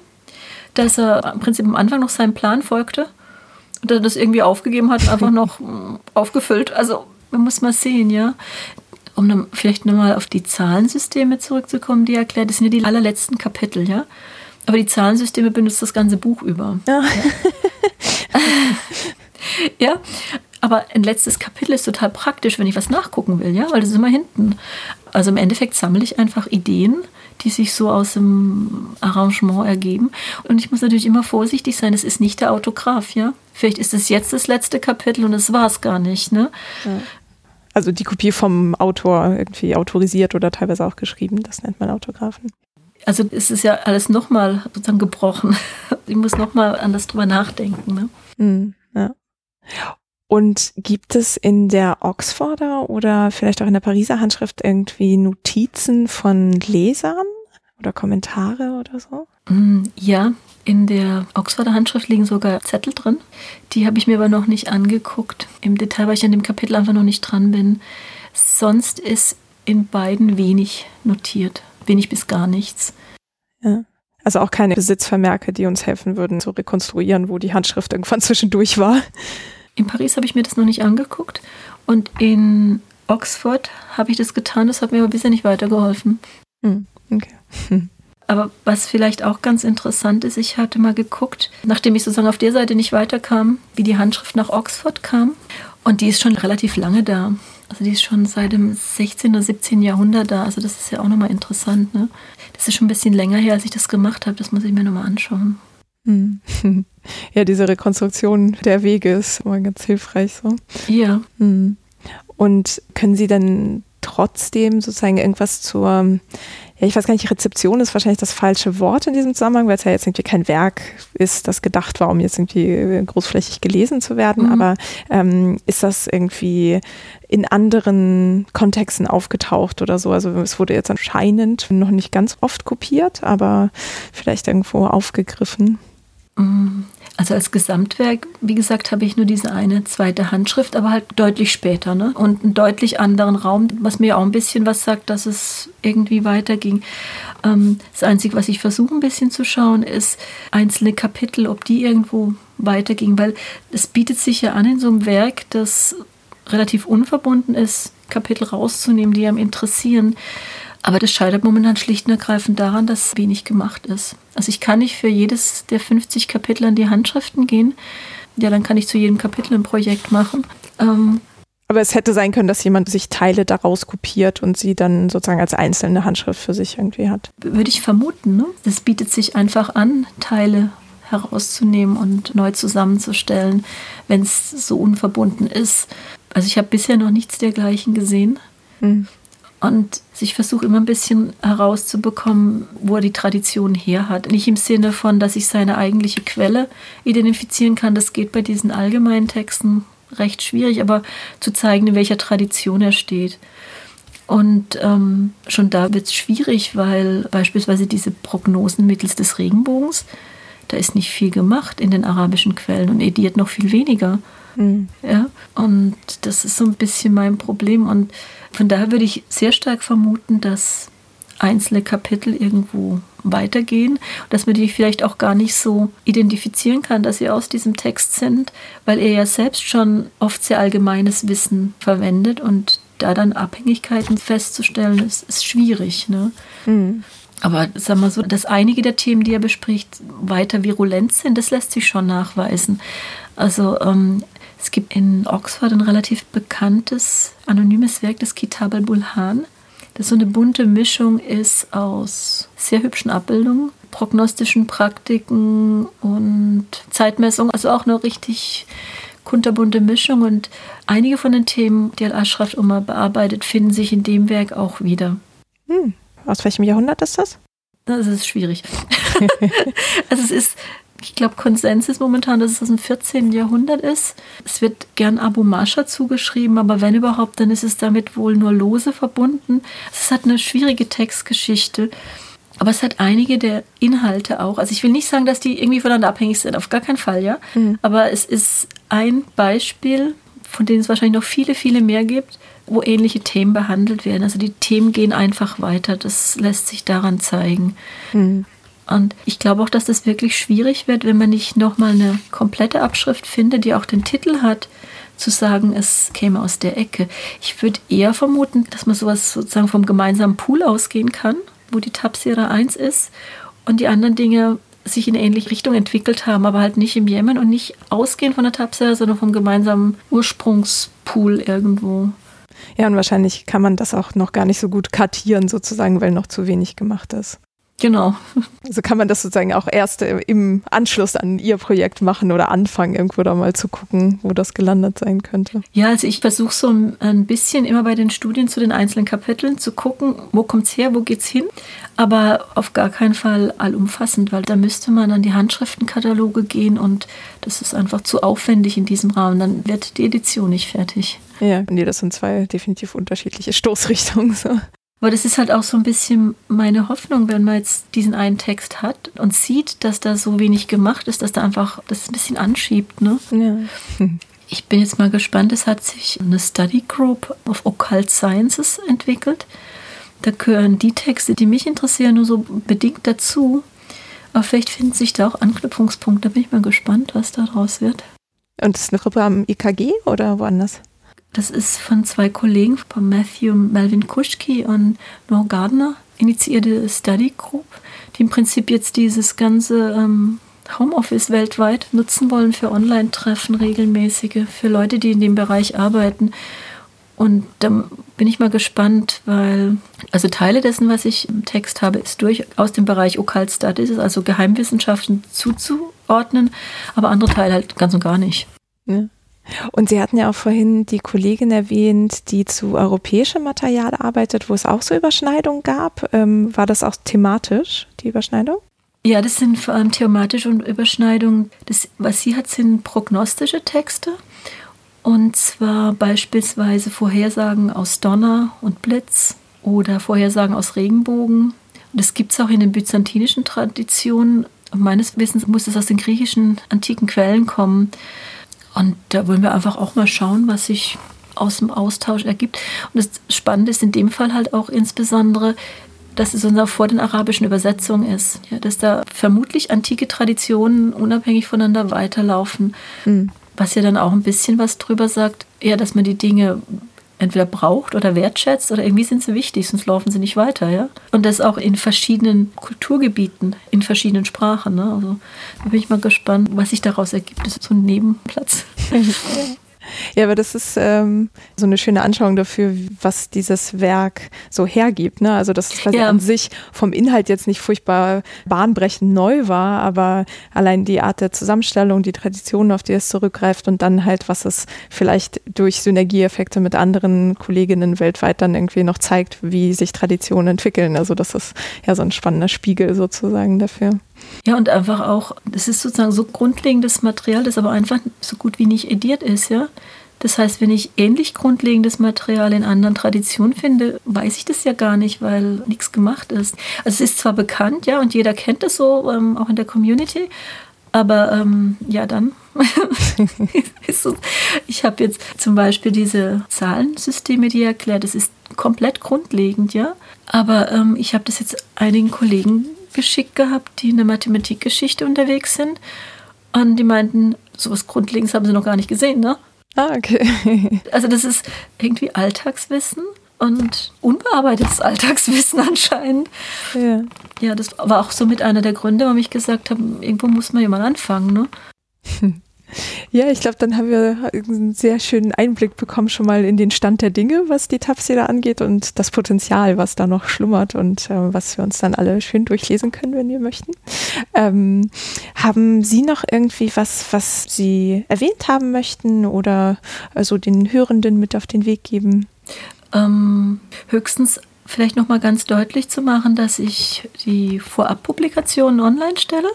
dass er im Prinzip am Anfang noch seinem Plan folgte und er das irgendwie aufgegeben hat, einfach noch mm, aufgefüllt. Also man muss mal sehen, ja. Um dann vielleicht nochmal auf die Zahlensysteme zurückzukommen, die er erklärt, das sind ja die allerletzten Kapitel, ja. Aber die Zahlensysteme benutzt das ganze Buch über. Ja. ja. Aber ein letztes Kapitel ist total praktisch, wenn ich was nachgucken will, ja, weil das ist immer hinten. Also im Endeffekt sammle ich einfach Ideen die sich so aus dem Arrangement ergeben. Und ich muss natürlich immer vorsichtig sein, es ist nicht der Autograph, ja. Vielleicht ist es jetzt das letzte Kapitel und es war es gar nicht, ne? Also die Kopie vom Autor irgendwie autorisiert oder teilweise auch geschrieben, das nennt man Autografen. Also es ist ja alles nochmal sozusagen gebrochen. Ich muss nochmal anders drüber nachdenken. Ne? Mm, ja. Und gibt es in der Oxforder oder vielleicht auch in der Pariser Handschrift irgendwie Notizen von Lesern oder Kommentare oder so? Mm, ja, in der Oxforder Handschrift liegen sogar Zettel drin. Die habe ich mir aber noch nicht angeguckt im Detail, weil ich an dem Kapitel einfach noch nicht dran bin. Sonst ist in beiden wenig notiert. Wenig bis gar nichts. Ja. Also auch keine Besitzvermerke, die uns helfen würden zu rekonstruieren, wo die Handschrift irgendwann zwischendurch war. In Paris habe ich mir das noch nicht angeguckt und in Oxford habe ich das getan, das hat mir aber bisher nicht weitergeholfen. Hm, okay. Aber was vielleicht auch ganz interessant ist, ich hatte mal geguckt, nachdem ich sozusagen auf der Seite nicht weiterkam, wie die Handschrift nach Oxford kam. Und die ist schon relativ lange da. Also die ist schon seit dem 16. oder 17. Jahrhundert da. Also das ist ja auch nochmal interessant. Ne? Das ist schon ein bisschen länger her, als ich das gemacht habe. Das muss ich mir nochmal anschauen. Hm. Ja, diese Rekonstruktion der Wege ist immer ganz hilfreich so. Ja. Hm. Und können Sie dann trotzdem sozusagen irgendwas zur, ja, ich weiß gar nicht, Rezeption ist wahrscheinlich das falsche Wort in diesem Zusammenhang, weil es ja jetzt irgendwie kein Werk ist, das gedacht war, um jetzt irgendwie großflächig gelesen zu werden. Mhm. Aber ähm, ist das irgendwie in anderen Kontexten aufgetaucht oder so? Also es wurde jetzt anscheinend noch nicht ganz oft kopiert, aber vielleicht irgendwo aufgegriffen. Mhm. Also als Gesamtwerk, wie gesagt, habe ich nur diese eine zweite Handschrift, aber halt deutlich später, ne? Und einen deutlich anderen Raum, was mir auch ein bisschen was sagt, dass es irgendwie weiterging. Ähm, das Einzige, was ich versuche ein bisschen zu schauen, ist einzelne Kapitel, ob die irgendwo weitergingen, weil es bietet sich ja an in so einem Werk, das relativ unverbunden ist, Kapitel rauszunehmen, die einem interessieren. Aber das scheitert momentan schlicht und ergreifend daran, dass wenig gemacht ist. Also ich kann nicht für jedes der 50 Kapitel an die Handschriften gehen. Ja, dann kann ich zu jedem Kapitel ein Projekt machen. Ähm, aber es hätte sein können, dass jemand sich Teile daraus kopiert und sie dann sozusagen als einzelne Handschrift für sich irgendwie hat. Würde ich vermuten. Ne? Das bietet sich einfach an, Teile herauszunehmen und neu zusammenzustellen, wenn es so unverbunden ist. Also ich habe bisher noch nichts dergleichen gesehen. Mhm. Und ich versuche immer ein bisschen herauszubekommen, wo er die Tradition her hat. Nicht im Sinne von, dass ich seine eigentliche Quelle identifizieren kann. Das geht bei diesen allgemeinen Texten recht schwierig, aber zu zeigen, in welcher Tradition er steht. Und ähm, schon da wird es schwierig, weil beispielsweise diese Prognosen mittels des Regenbogens, da ist nicht viel gemacht in den arabischen Quellen und ediert noch viel weniger. Mhm. Ja, und das ist so ein bisschen mein Problem. Und von daher würde ich sehr stark vermuten, dass einzelne Kapitel irgendwo weitergehen, dass man die vielleicht auch gar nicht so identifizieren kann, dass sie aus diesem Text sind, weil er ja selbst schon oft sehr allgemeines Wissen verwendet und da dann Abhängigkeiten festzustellen, ist, ist schwierig. Ne? Mhm. Aber sagen wir so, dass einige der Themen, die er bespricht, weiter virulent sind, das lässt sich schon nachweisen. Also ähm, es gibt in Oxford ein relativ bekanntes anonymes Werk, das Kitab al-Bulhan das so eine bunte Mischung ist aus sehr hübschen Abbildungen, prognostischen Praktiken und Zeitmessung. Also auch eine richtig kunterbunte Mischung. Und einige von den Themen, die Al-Ashraf immer bearbeitet, finden sich in dem Werk auch wieder. Hm. Aus welchem Jahrhundert ist das? Das ist schwierig. also es ist ich glaube, Konsens ist momentan, dass es aus dem 14. Jahrhundert ist. Es wird gern Abu Masha zugeschrieben, aber wenn überhaupt, dann ist es damit wohl nur lose verbunden. Es hat eine schwierige Textgeschichte. Aber es hat einige der Inhalte auch. Also ich will nicht sagen, dass die irgendwie voneinander abhängig sind, auf gar keinen Fall, ja. Mhm. Aber es ist ein Beispiel, von denen es wahrscheinlich noch viele, viele mehr gibt, wo ähnliche Themen behandelt werden. Also die Themen gehen einfach weiter. Das lässt sich daran zeigen. Mhm. Und ich glaube auch, dass das wirklich schwierig wird, wenn man nicht nochmal eine komplette Abschrift findet, die auch den Titel hat, zu sagen, es käme aus der Ecke. Ich würde eher vermuten, dass man sowas sozusagen vom gemeinsamen Pool ausgehen kann, wo die Tapsira 1 ist und die anderen Dinge sich in eine ähnliche Richtung entwickelt haben, aber halt nicht im Jemen und nicht ausgehend von der Tapsira, sondern vom gemeinsamen Ursprungspool irgendwo. Ja, und wahrscheinlich kann man das auch noch gar nicht so gut kartieren, sozusagen, weil noch zu wenig gemacht ist. Genau. Also kann man das sozusagen auch erst im Anschluss an Ihr Projekt machen oder anfangen, irgendwo da mal zu gucken, wo das gelandet sein könnte. Ja, also ich versuche so ein bisschen immer bei den Studien zu den einzelnen Kapiteln zu gucken, wo kommt es her, wo geht es hin, aber auf gar keinen Fall allumfassend, weil da müsste man an die Handschriftenkataloge gehen und das ist einfach zu aufwendig in diesem Rahmen. Dann wird die Edition nicht fertig. Ja, nee, das sind zwei definitiv unterschiedliche Stoßrichtungen. So. Aber das ist halt auch so ein bisschen meine Hoffnung, wenn man jetzt diesen einen Text hat und sieht, dass da so wenig gemacht ist, dass da einfach das ein bisschen anschiebt. Ne? Ja. Ich bin jetzt mal gespannt, es hat sich eine Study Group of Occult Sciences entwickelt. Da gehören die Texte, die mich interessieren, nur so bedingt dazu. Aber vielleicht finden sich da auch Anknüpfungspunkte. Da bin ich mal gespannt, was daraus wird. Und das ist eine Gruppe am IKG oder woanders? Das ist von zwei Kollegen, von Matthew Melvin Kuschke und Noah Gardner, initiierte Study Group, die im Prinzip jetzt dieses ganze ähm, Homeoffice weltweit nutzen wollen für Online-Treffen regelmäßige, für Leute, die in dem Bereich arbeiten. Und da bin ich mal gespannt, weil also Teile dessen, was ich im Text habe, ist durchaus dem Bereich Occult Studies, also Geheimwissenschaften zuzuordnen, aber andere Teile halt ganz und gar nicht. Ja. Und Sie hatten ja auch vorhin die Kollegin erwähnt, die zu europäischem Material arbeitet, wo es auch so Überschneidungen gab. Ähm, war das auch thematisch, die Überschneidung? Ja, das sind vor allem thematische Überschneidungen. Das, was sie hat, sind prognostische Texte. Und zwar beispielsweise Vorhersagen aus Donner und Blitz oder Vorhersagen aus Regenbogen. Das gibt es auch in den byzantinischen Traditionen. Meines Wissens muss es aus den griechischen antiken Quellen kommen. Und da wollen wir einfach auch mal schauen, was sich aus dem Austausch ergibt. Und das Spannende ist in dem Fall halt auch insbesondere, dass es unser vor den arabischen Übersetzungen ist. Ja, dass da vermutlich antike Traditionen unabhängig voneinander weiterlaufen. Mhm. Was ja dann auch ein bisschen was drüber sagt, ja, dass man die Dinge entweder braucht oder wertschätzt oder irgendwie sind sie wichtig, sonst laufen sie nicht weiter, ja. Und das auch in verschiedenen Kulturgebieten, in verschiedenen Sprachen. Ne? Also da bin ich mal gespannt, was sich daraus ergibt. Das ist so ein Nebenplatz. Ja, aber das ist ähm, so eine schöne Anschauung dafür, was dieses Werk so hergibt. Ne? Also, dass es quasi ja. an sich vom Inhalt jetzt nicht furchtbar bahnbrechend neu war, aber allein die Art der Zusammenstellung, die Traditionen, auf die es zurückgreift und dann halt, was es vielleicht durch Synergieeffekte mit anderen Kolleginnen weltweit dann irgendwie noch zeigt, wie sich Traditionen entwickeln. Also, das ist ja so ein spannender Spiegel sozusagen dafür. Ja, und einfach auch, das ist sozusagen so grundlegendes Material, das aber einfach so gut wie nicht ediert ist, ja. Das heißt, wenn ich ähnlich grundlegendes Material in anderen Traditionen finde, weiß ich das ja gar nicht, weil nichts gemacht ist. Also es ist zwar bekannt, ja, und jeder kennt es so, ähm, auch in der Community, Aber ähm, ja, dann. ich habe jetzt zum Beispiel diese Zahlensysteme, die erklärt, das ist komplett grundlegend, ja. Aber ähm, ich habe das jetzt einigen Kollegen geschickt gehabt, die in der Mathematikgeschichte unterwegs sind. Und die meinten, sowas Grundlegendes haben sie noch gar nicht gesehen, ne? Ah, okay. Also das ist irgendwie Alltagswissen und unbearbeitetes Alltagswissen anscheinend. Ja. ja, das war auch so mit einer der Gründe, warum ich gesagt habe, irgendwo muss man ja mal anfangen, ne? Ja, ich glaube, dann haben wir einen sehr schönen Einblick bekommen schon mal in den Stand der Dinge, was die Tapsida angeht und das Potenzial, was da noch schlummert und äh, was wir uns dann alle schön durchlesen können, wenn wir möchten. Ähm, haben Sie noch irgendwie was, was Sie erwähnt haben möchten oder also den Hörenden mit auf den Weg geben? Ähm, höchstens vielleicht noch mal ganz deutlich zu machen, dass ich die Vorabpublikationen online stelle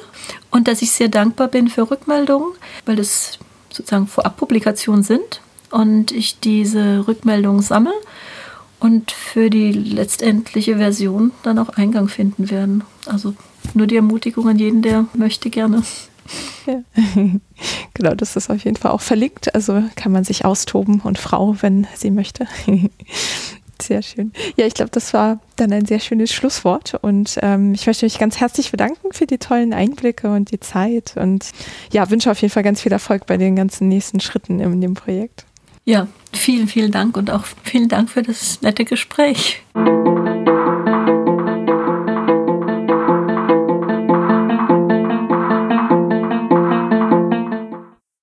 und dass ich sehr dankbar bin für Rückmeldungen, weil das sozusagen Vorabpublikationen sind und ich diese Rückmeldungen sammle und für die letztendliche Version dann auch Eingang finden werden. Also nur die Ermutigung an jeden, der möchte gerne. Ja. genau, das ist auf jeden Fall auch verlinkt. Also kann man sich austoben und Frau, wenn sie möchte. Sehr schön. Ja, ich glaube, das war dann ein sehr schönes Schlusswort. Und ähm, ich möchte mich ganz herzlich bedanken für die tollen Einblicke und die Zeit. Und ja, wünsche auf jeden Fall ganz viel Erfolg bei den ganzen nächsten Schritten in dem Projekt. Ja, vielen, vielen Dank und auch vielen Dank für das nette Gespräch.